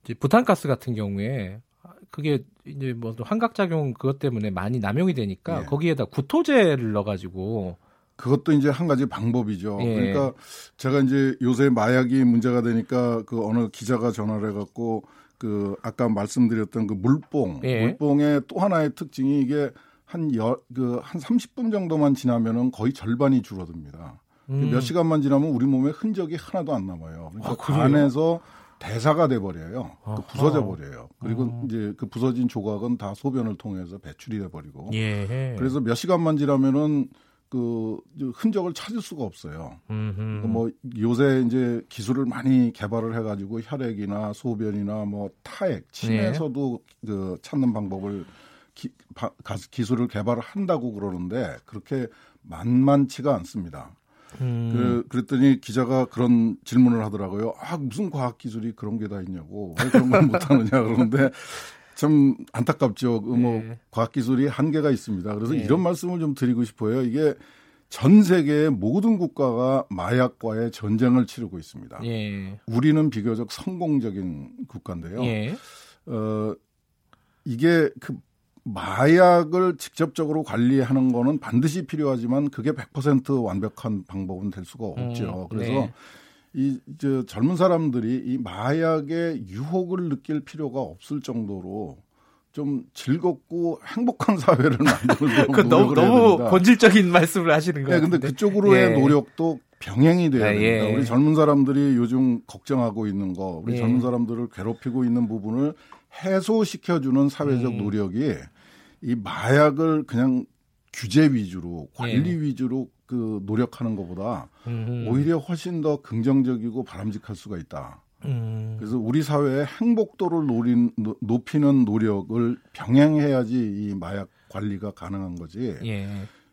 Speaker 2: 이제 부탄가스 같은 경우에 그게 이제 뭐 환각작용 그것 때문에 많이 남용이 되니까 예. 거기에다 구토제를 넣어가지고
Speaker 9: 그것도 이제 한 가지 방법이죠. 예. 그러니까 제가 이제 요새 마약이 문제가 되니까 그 어느 기자가 전화를 해갖고 그 아까 말씀드렸던 그 물뽕, 예. 물뽕의 또 하나의 특징이 이게 한 여, 그, 한 30분 정도만 지나면은 거의 절반이 줄어듭니다. 음. 몇 시간만 지나면 우리 몸에 흔적이 하나도 안 남아요. 그러니까 아, 그 안에서 대사가 돼 버려요. 그 부서져 버려요. 그리고 어. 이제 그 부서진 조각은 다 소변을 통해서 배출이 돼 버리고. 예. 그래서 몇 시간만 지나면은 그 흔적을 찾을 수가 없어요. 그러니까 뭐 요새 이제 기술을 많이 개발을 해가지고 혈액이나 소변이나 뭐 타액, 침에서도 네. 그 찾는 방법을 기, 바, 기술을 개발을 한다고 그러는데 그렇게 만만치가 않습니다. 음. 그, 그랬더니 기자가 그런 질문을 하더라고요. 아, 무슨 과학 기술이 그런 게 다 있냐고. 왜 그런 걸 (laughs) 못하느냐 그러는데 참 안타깝죠. 그 뭐 네. 과학 기술이 한계가 있습니다. 그래서 네. 이런 말씀을 좀 드리고 싶어요. 이게 전 세계의 모든 국가가 마약과의 전쟁을 치르고 있습니다. 예. 우리는 비교적 성공적인 국가인데요. 예. 어, 이게 그 마약을 직접적으로 관리하는 거는 반드시 필요하지만 그게 100% 완벽한 방법은 될 수가 음, 없죠. 음, 그래서 네. 이 저 젊은 사람들이 이 마약의 유혹을 느낄 필요가 없을 정도로 좀 즐겁고 행복한 (laughs) 사회를 만들고 그
Speaker 2: 너무 너무 본질적인 말씀을 하시는 거예요.
Speaker 9: 네, 근데 그쪽으로의 예. 노력도 병행이 돼야 아, 됩니다. 예. 우리 젊은 사람들이 요즘 걱정하고 있는 거, 우리 예. 젊은 사람들을 괴롭히고 있는 부분을 해소시켜주는 사회적 음. 노력이 이 마약을 그냥 규제 위주로 관리 예. 위주로 그 노력하는 것보다 음. 오히려 훨씬 더 긍정적이고 바람직할 수가 있다. 음. 그래서 우리 사회의 행복도를 노린, 높이는 노력을 병행해야지 이 마약 관리가 가능한 거지. 예.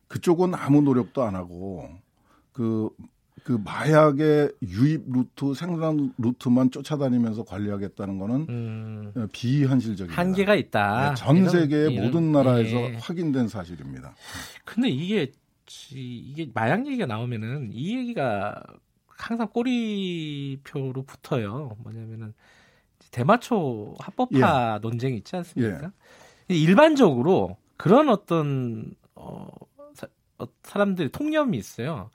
Speaker 9: 그쪽은 아무 노력도 안 하고 그 그 마약의 유입 루트, 생산 루트만 쫓아다니면서 관리하겠다는 거는 음. 비현실적입니다.
Speaker 2: 한계가 있다.
Speaker 9: 네, 전 세계의 이런, 모든 나라에서 예. 확인된 사실입니다.
Speaker 2: 근데 이게 이게 마약 얘기가 나오면은 이 얘기가 항상 꼬리표로 붙어요. 뭐냐면은 대마초 합법화 예. 논쟁이 있지 않습니까? 예. 일반적으로 그런 어떤 어, 사, 어, 사람들이 통념이 있어요.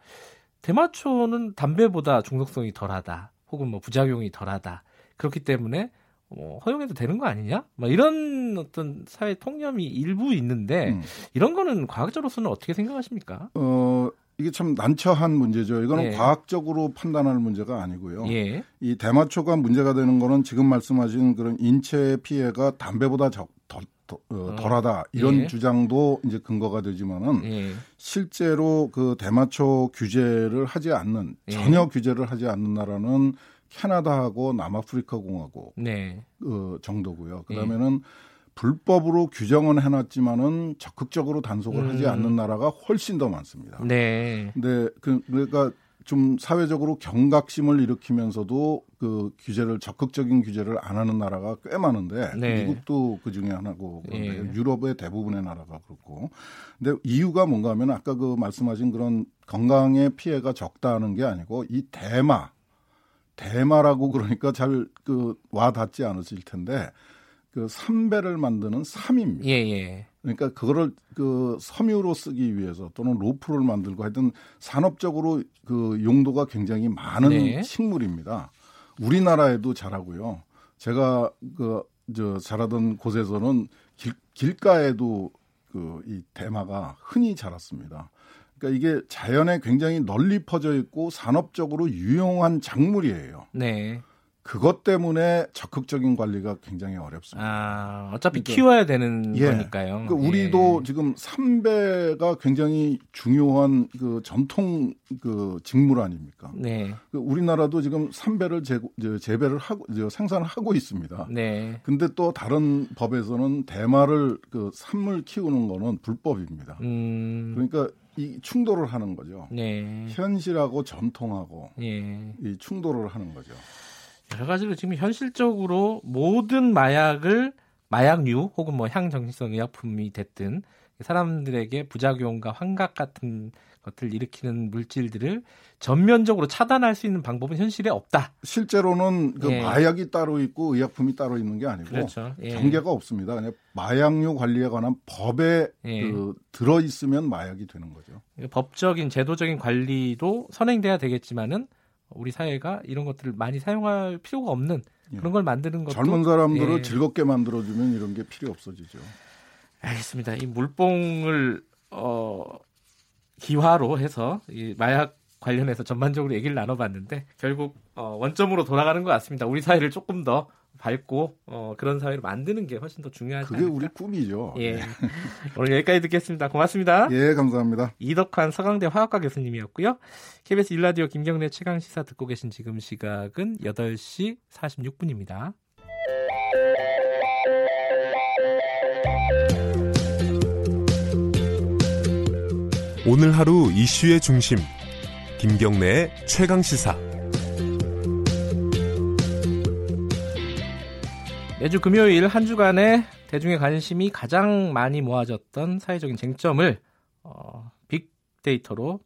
Speaker 2: 대마초는 담배보다 중독성이 덜하다. 혹은 뭐 부작용이 덜하다. 그렇기 때문에 뭐 허용해도 되는 거 아니냐? 막 이런 어떤 사회 통념이 일부 있는데 음. 이런 거는 과학적으로서는 어떻게 생각하십니까?
Speaker 9: 어 이게 참 난처한 문제죠. 이거는 예. 과학적으로 판단하는 문제가 아니고요. 예. 이 대마초가 문제가 되는 거는 지금 말씀하신 그런 인체 피해가 담배보다 적, 덜, 어, 어, 덜하다 이런 예. 주장도 이제 근거가 되지만은 예. 실제로 그 대마초 규제를 하지 않는 예. 전혀 규제를 하지 않는 나라는 캐나다하고 남아프리카 공화국 네. 어, 정도고요. 그다음에는 불법으로 규정은 해놨지만은 적극적으로 단속을 음. 하지 않는 나라가 훨씬 더 많습니다. 네. 근데 그 그러니까 좀 사회적으로 경각심을 일으키면서도 그 규제를 적극적인 규제를 안 하는 나라가 꽤 많은데 네. 미국도 그 중에 하나고 네. 유럽의 대부분의 나라가 그렇고 근데 이유가 뭔가 하면 아까 그 말씀하신 그런 건강에 피해가 적다는 게 아니고 이 대마 대마라고 그러니까 잘 그 와닿지 않으실 텐데 그 삼배를 만드는 삼입니다. 예, 예. 그러니까 그거를 그 섬유로 쓰기 위해서 또는 로프를 만들고 하여튼 산업적으로 그 용도가 굉장히 많은 네. 식물입니다. 우리나라에도 자라고요. 제가 그 저 자라던 곳에서는 길, 길가에도 그 이 대마가 흔히 자랐습니다. 그러니까 이게 자연에 굉장히 널리 퍼져 있고 산업적으로 유용한 작물이에요. 네. 그것 때문에 적극적인 관리가 굉장히 어렵습니다.
Speaker 2: 아, 어차피 그러니까, 키워야 되는 예, 거니까요.
Speaker 9: 그러니까 우리도 예. 지금 삼배가 굉장히 중요한 그 전통 그 직물 아닙니까? 네. 그 우리나라도 지금 삼배를 재, 재배를 하고 생산을 하고 있습니다. 네. 근데 또 다른 법에서는 대마를 그 산물 키우는 거는 불법입니다. 음. 그러니까 이 충돌을 하는 거죠. 네. 현실하고 전통하고 예. 이 충돌을 하는 거죠.
Speaker 2: 여러 가지로 지금 현실적으로 모든 마약을 마약류 혹은 뭐 향정신성 의약품이 됐든 사람들에게 부작용과 환각 같은 것을 일으키는 물질들을 전면적으로 차단할 수 있는 방법은 현실에 없다.
Speaker 9: 실제로는 그 예. 마약이 따로 있고 의약품이 따로 있는 게 아니고 그렇죠. 예. 경계가 없습니다. 그냥 마약류 관리에 관한 법에 예. 그 들어 있으면 마약이 되는 거죠.
Speaker 2: 법적인 제도적인 관리도 선행돼야 되겠지만은 우리 사회가 이런 것들을 많이 사용할 필요가 없는 예. 그런 걸 만드는 것도
Speaker 9: 젊은 사람들을 예. 즐겁게 만들어주면 이런 게 필요 없어지죠.
Speaker 2: 알겠습니다. 이 물뽕을 어, 기화로 해서 이 마약 관련해서 전반적으로 얘기를 나눠봤는데 결국 어, 원점으로 돌아가는 것 같습니다. 우리 사회를 조금 더 밝고 어, 그런 사회를 만드는 게 훨씬 더 중요하지
Speaker 9: 그게 않을까? 우리 꿈이죠. 예. 네. (laughs)
Speaker 2: 오늘 여기까지 듣겠습니다. 고맙습니다.
Speaker 9: 예, 감사합니다.
Speaker 2: 이덕환 서강대 화학과 교수님이었고요. KBS 일라디오 김경래 최강 시사 듣고 계신 지금 시각은 8시 46분입니다.
Speaker 1: 오늘 하루 이슈의 중심 김경래의 최강 시사
Speaker 2: 매주 금요일 한 주간의 대중의 관심이 가장 많이 모아졌던 사회적인 쟁점을 어, 빅데이터로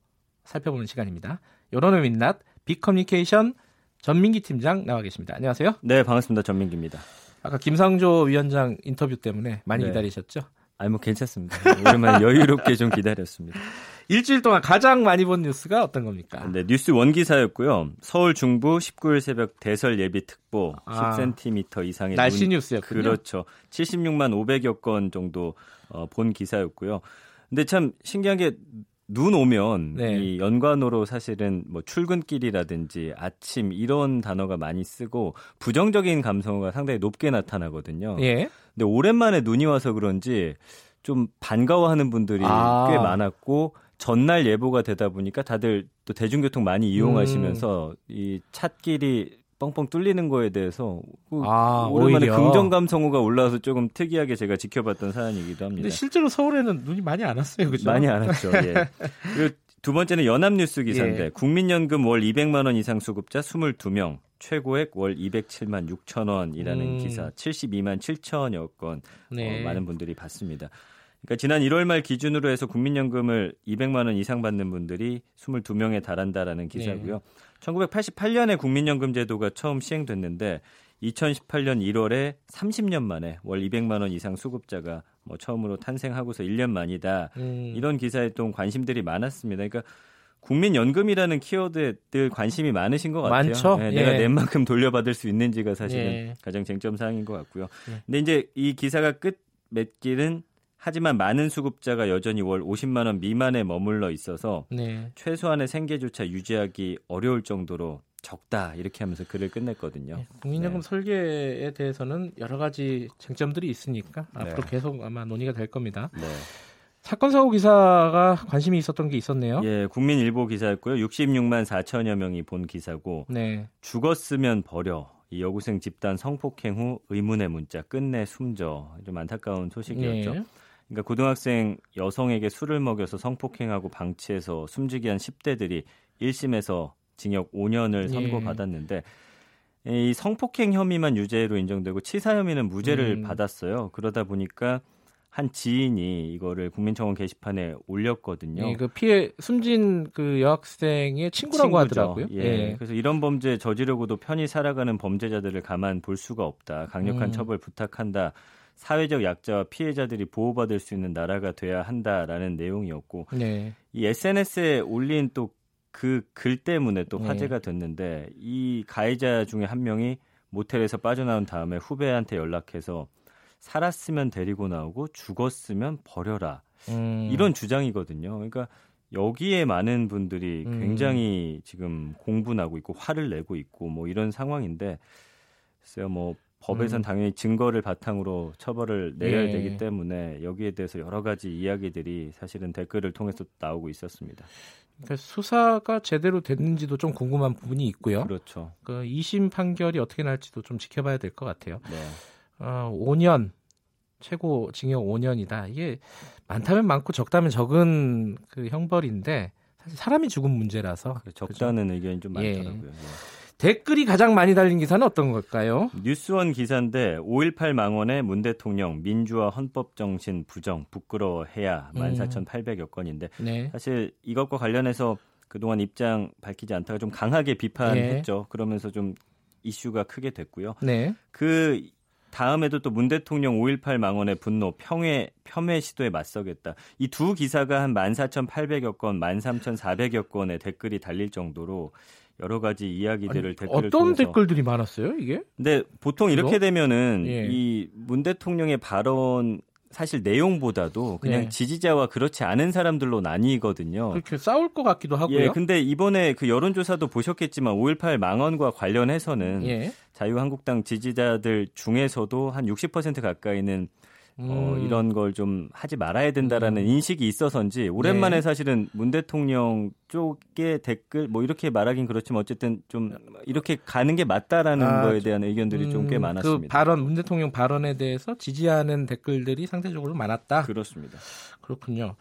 Speaker 2: 살펴보는 시간입니다. 여론의 민낯 빅커뮤니케이션 전민기 팀장 나와 계십니다. 안녕하세요.
Speaker 10: 네, 반갑습니다. 전민기입니다.
Speaker 2: 아까 김상조 위원장 인터뷰 때문에 많이 네. 기다리셨죠?
Speaker 10: 아니 뭐 괜찮습니다. 오랜만에 여유롭게 좀 기다렸습니다. (laughs)
Speaker 2: 일주일 동안 가장 많이 본 뉴스가 어떤 겁니까?
Speaker 10: 네, 뉴스 원기사였고요. 서울 중부 19일 새벽 대설 예비 특보 아, 10cm 이상의
Speaker 2: 날씨 눈, 뉴스였군요.
Speaker 10: 그렇죠. 76만 500여 건 정도 어, 본 기사였고요. 근데 참 신기한 게 눈 오면 네. 이 연관어로 사실은 뭐 출근길이라든지 아침 이런 단어가 많이 쓰고 부정적인 감성어가 상당히 높게 나타나거든요. 예. 근데 오랜만에 눈이 와서 그런지 좀 반가워하는 분들이 아. 꽤 많았고 전날 예보가 되다 보니까 다들 또 대중교통 많이 이용하시면서 음. 이 찻길이 뻥뻥 뚫리는 거에 대해서 그 아, 오랜만에 오히려. 긍정 감성어가 올라와서 조금 특이하게 제가 지켜봤던 사연이기도 합니다.
Speaker 2: 근데 실제로 서울에는 눈이 많이 안 왔어요, 그죠?
Speaker 10: 많이 안 왔죠. 예. (laughs) 그리고 두 번째는 연합뉴스 기사인데 예. 국민연금 월 200만 원 이상 수급자 22명, 최고액 월 207만 6천 원이라는 음. 기사 72만 7천여 건 네. 어, 많은 분들이 봤습니다. 그러니까 지난 1월 말 기준으로 해서 국민연금을 200만 원 이상 받는 분들이 22명에 달한다라는 기사고요. 네. 1988년에 국민연금 제도가 처음 시행됐는데 2018년 1월에 30년 만에 월 200만 원 이상 수급자가 뭐 처음으로 탄생하고서 1년 만이다. 음. 이런 기사에 또 관심들이 많았습니다. 그러니까 국민연금이라는 키워드에 늘 관심이 많으신 것 같아요.
Speaker 2: 많죠.
Speaker 10: 네, 예. 내가 낸 만큼 돌려받을 수 있는지가 사실은 예. 가장 쟁점 사항인 것 같고요. 예. 근데 이제 이 기사가 끝 맺기는 하지만 많은 수급자가 여전히 월 50만 원 미만에 머물러 있어서 네. 최소한의 생계조차 유지하기 어려울 정도로 적다 이렇게 하면서 글을 끝냈거든요. 네,
Speaker 2: 국민연금 네. 설계에 대해서는 여러 가지 쟁점들이 있으니까 네. 앞으로 계속 아마 논의가 될 겁니다. 네. 사건 사고 기사가 관심이 있었던 게 있었네요.
Speaker 10: 예, 국민일보 기사였고요. 66만 4천여 명이 본 기사고 네. 죽었으면 버려. 이 여고생 집단 성폭행 후 의문의 문자 끝내 숨져 좀 안타까운 소식이었죠. 예. 그러니까 고등학생 여성에게 술을 먹여서 성폭행하고 방치해서 숨지게 한 10대들이 1심에서 징역 5년을 선고받았는데 이 성폭행 혐의만 유죄로 인정되고 치사 혐의는 무죄를 음. 받았어요. 그러다 보니까 한 지인이 이거를 국민청원 게시판에 올렸거든요.
Speaker 2: 예, 그 피해 숨진 그 여학생의 친구라고 친구죠. 하더라고요.
Speaker 10: 예. 예. 그래서 이런 범죄 저지르고도 편히 살아가는 범죄자들을 가만 볼 수가 없다. 강력한 음. 처벌 부탁한다. 사회적 약자와 피해자들이 보호받을 수 있는 나라가 돼야 한다라는 내용이었고 네. 이 SNS에 올린 또 그 글 때문에 또 네. 화제가 됐는데 이 가해자 중에 한 명이 모텔에서 빠져나온 다음에 후배한테 연락해서 살았으면 데리고 나오고 죽었으면 버려라. 음. 이런 주장이거든요. 그러니까 여기에 많은 분들이 음. 굉장히 지금 공분하고 있고 화를 내고 있고 뭐 이런 상황인데 글쎄요 뭐 법에선 음. 당연히 증거를 바탕으로 처벌을 내려야 예. 되기 때문에 여기에 대해서 여러 가지 이야기들이 사실은 댓글을 통해서 나오고 있었습니다.
Speaker 2: 그러니까 수사가 제대로 됐는지도 좀 궁금한 부분이 있고요.
Speaker 10: 그렇죠.
Speaker 2: 그 2심 판결이 어떻게 날지도 좀 지켜봐야 될 것 같아요. 네. 어, 5년 최고 징역 5년이다. 이게 많다면 많고 적다면 적은 그 형벌인데 사실 사람이 죽은 문제라서
Speaker 10: 적다는 그죠? 의견이 좀 예. 많더라고요. 예.
Speaker 2: 댓글이 가장 많이 달린 기사는 어떤 걸까요?
Speaker 10: 뉴스원 기사인데 5.18 망원의 문 대통령 민주화 헌법 정신 부정 부끄러워해야 14,800여 음. 건인데 네. 사실 이것과 관련해서 그동안 입장 밝히지 않다가 좀 강하게 비판했죠. 네. 그러면서 좀 이슈가 크게 됐고요. 네. 그 다음에도 또 문 대통령 5.18 망언의 분노, 평회, 폄훼 시도에 맞서겠다. 이 두 기사가 한 14,800여 건, 13,400여 건의 댓글이 달릴 정도로 여러 가지 이야기들을 아니, 댓글을
Speaker 2: 어떤 통해서. 댓글들이 많았어요, 이게?
Speaker 10: 근데 보통 이렇게 되면은 예. 이문 대통령의 발언 사실 내용보다도 그냥 예. 지지자와 그렇지 않은 사람들로 나뉘거든요.
Speaker 2: 그렇게 싸울 것 같기도 하고요.
Speaker 10: 예, 근데 이번에 그 여론조사도 보셨겠지만 5.18 망언과 관련해서는 예. 자유한국당 지지자들 중에서도 한 60% 가까이는 어, 음. 어, 이런 걸 좀 하지 말아야 된다라는 음. 인식이 있어서인지 오랜만에 네. 사실은 문 대통령 쪽의 댓글 뭐 이렇게 말하긴 그렇지만 어쨌든 좀 이렇게 가는 게 맞다라는 아, 거에 대한 의견들이 음, 좀꽤 많았습니다.
Speaker 2: 그 발언 문 대통령 발언에 대해서 지지하는 댓글들이 상대적으로 많았다.
Speaker 10: 그렇습니다.
Speaker 2: 그렇군요.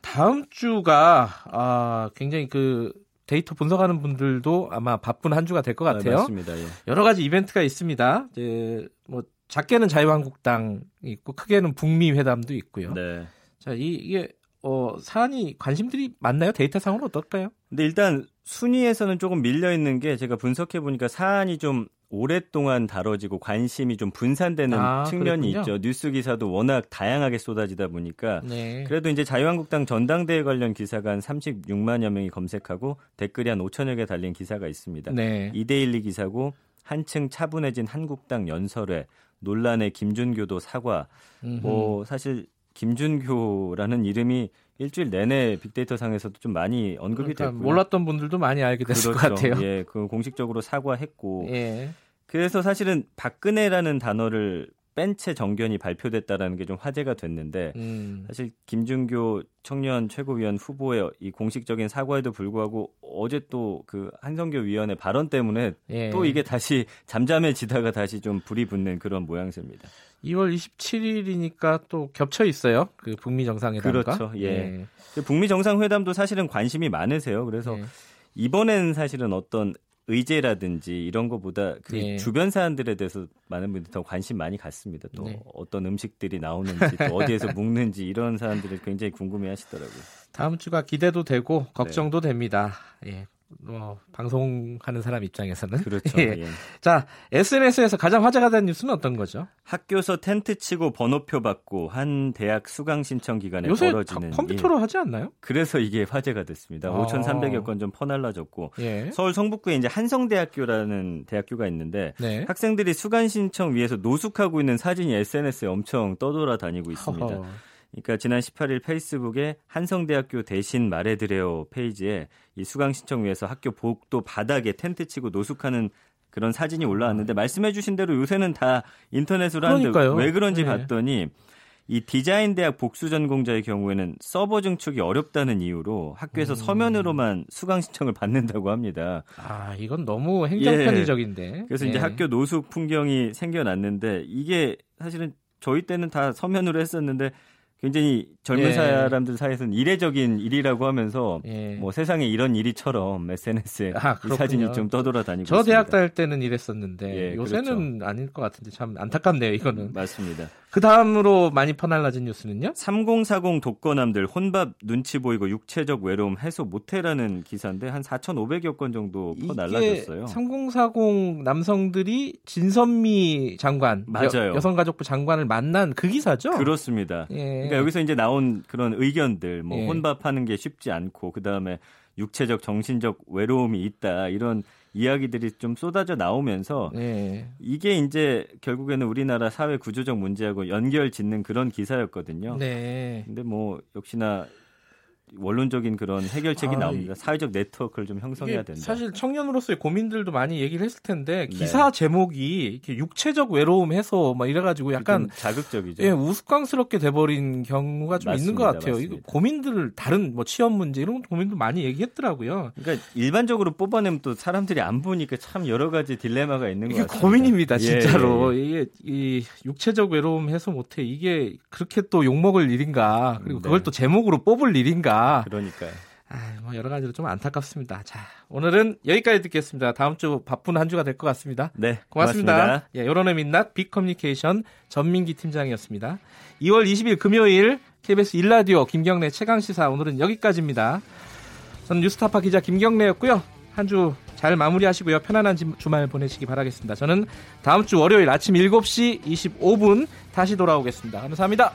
Speaker 2: 다음 주가 아, 굉장히 그 데이터 분석하는 분들도 아마 바쁜 한 주가 될것 네, 같아요. 네,
Speaker 10: 맞습니다. 예.
Speaker 2: 여러 가지 이벤트가 있습니다. 이제 뭐 작게는 자유한국당 있고 크게는 북미 회담도 있고요. 네. 자, 이, 이게 어, 사안이 관심들이 많나요? 데이터상으로 어떨까요?
Speaker 10: 근데 일단 순위에서는 조금 밀려 있는 게 제가 분석해 보니까 사안이 좀 오랫동안 다뤄지고 관심이 좀 분산되는 아, 측면이 그렇군요. 있죠. 뉴스 기사도 워낙 다양하게 쏟아지다 보니까 네. 그래도 이제 자유한국당 전당대회 관련 기사가 한 36만여 명이 검색하고 댓글이 한 5천여 개 달린 기사가 있습니다. 네. 이데일리 기사고 한층 차분해진 한국당 연설회 논란의 김준교도 사과. 음흠. 뭐 사실 김준교라는 이름이 일주일 내내 빅데이터 상에서도 좀 많이 언급이 그러니까 됐고
Speaker 2: 몰랐던 분들도 많이 알게 됐을 그렇죠. 것 같아요.
Speaker 10: 예, 그 공식적으로 사과했고. 예. 그래서 사실은 박근혜라는 단어를 뺀채 정견이 발표됐다라는 게 좀 화제가 됐는데 음. 사실 김준교 청년 최고위원 후보의 이 공식적인 사과에도 불구하고 어제 또 그 한성교 위원의 발언 때문에 예. 또 이게 다시 잠잠해지다가 다시 좀 불이 붙는 그런 모양새입니다.
Speaker 2: 2월 27일이니까 또 겹쳐 있어요. 그 북미 정상회담과.
Speaker 10: 그렇죠. 예. 예. 그 북미 정상회담도 사실은 관심이 많으세요. 그래서 예. 이번엔 사실은 어떤 의제라든지 이런 것보다 그 네. 주변 사안들에 대해서 많은 분들이 더 관심 많이 갖습니다. 또 네. 어떤 음식들이 나오는지 또 어디에서 묵는지 이런 사안들을 굉장히 궁금해 하시더라고요.
Speaker 2: 다음 주가 기대도 되고 걱정도 네. 됩니다. 예. 뭐 방송하는 사람 입장에서는
Speaker 10: 그렇죠. (laughs) 예. 예.
Speaker 2: 자 SNS에서 가장 화제가 된 뉴스는 어떤 거죠?
Speaker 10: 학교서 텐트 치고 번호표 받고 한 대학 수강 신청 기간에
Speaker 2: 요새
Speaker 10: 벌어지는
Speaker 2: 컴퓨터로 일. 하지 않나요?
Speaker 10: 그래서 이게 화제가 됐습니다. 아. 5,300여 건 좀 퍼날라졌고 예. 서울 성북구에 이제 한성대학교라는 대학교가 있는데 네. 학생들이 수강 신청 위해서 노숙하고 있는 사진이 SNS에 엄청 떠돌아다니고 있습니다. 허허. 그러니까 지난 18일 페이스북에 한성대학교 대신 말해드려요 페이지에 이 수강 신청 위해서 학교 복도 바닥에 텐트 치고 노숙하는 그런 사진이 올라왔는데 말씀해주신 대로 요새는 다 인터넷으로 하는데 왜 그런지 네. 봤더니 이 디자인 대학 복수 전공자의 경우에는 서버 증축이 어렵다는 이유로 학교에서 음. 서면으로만 수강 신청을 받는다고 합니다.
Speaker 2: 아, 이건 너무 행정 편의적인데.
Speaker 10: 예. 그래서 예. 이제 학교 노숙 풍경이 생겨났는데 이게 사실은 저희 때는 다 서면으로 했었는데 굉장히 젊은 예. 사람들 사이에서는 이례적인 일이라고 하면서 예. 뭐 세상에 이런 일이처럼 SNS에 아, 사진이 좀 떠돌아다니고
Speaker 2: 저 있습니다. 대학 다닐 때는 이랬었는데 예, 요새는 그렇죠. 아닐 것 같은데 참 안타깝네요 이거는.
Speaker 10: 맞습니다.
Speaker 2: 그 다음으로 많이 퍼날라진 뉴스는요?
Speaker 10: 3040 독거남들 혼밥 눈치 보이고 육체적 외로움 해소 못해라는 기사인데 한 4,500여 건 정도 퍼날라졌어요.
Speaker 2: 3040 남성들이 진선미 장관, 맞아요. 여, 성가족부 장관을 만난 그 기사죠?
Speaker 10: 그렇습니다. 예. 그러니까 여기서 이제 나온 그런 의견들, 뭐 예. 혼밥하는 게 쉽지 않고 그 다음에 육체적 정신적 외로움이 있다 이런 이야기들이 좀 쏟아져 나오면서 네. 이게 이제 결국에는 우리나라 사회 구조적 문제하고 연결 짓는 그런 기사였거든요. 네. 근데 뭐 역시나 원론적인 그런 해결책이 아, 나옵니다. 사회적 네트워크를 좀 형성해야 된다.
Speaker 2: 사실 청년으로서의 고민들도 많이 얘기를 했을 텐데 네. 기사 네. 제목이 이렇게 육체적 외로움 해소 막 이래가지고 약간
Speaker 10: 자극적이죠.
Speaker 2: 예, 우스꽝스럽게 돼버린 경우가 좀 맞습니다, 있는 것 같아요. 이거 고민들을 다른 뭐 취업 문제 이런 고민도 많이 얘기했더라고요.
Speaker 10: 그러니까 일반적으로 뽑아내면 또 사람들이 안 보니까 참 여러 가지 딜레마가 있는 것 같아요.
Speaker 2: 고민입니다, 진짜로. 예, 예. 이게 이 육체적 외로움 해소 못해 이게 그렇게 또 욕먹을 일인가 그리고 그걸 네. 또 제목으로 뽑을 일인가.
Speaker 10: 그러니까요.
Speaker 2: 아, 뭐 여러 가지로 좀 안타깝습니다. 자, 오늘은 여기까지 듣겠습니다. 다음 주 바쁜 한 주가 될 것 같습니다.
Speaker 10: 네,
Speaker 2: 고맙습니다.
Speaker 10: 고맙습니다.
Speaker 2: 예, 여론의 민낯 빅커뮤니케이션 전민기 팀장이었습니다. 2월 20일 금요일 KBS 일라디오 김경래 최강 시사 오늘은 여기까지입니다. 저는 뉴스타파 기자 김경래였고요. 한 주 잘 마무리하시고요. 편안한 주말 보내시기 바라겠습니다. 저는 다음 주 월요일 아침 7시 25분 다시 돌아오겠습니다. 감사합니다.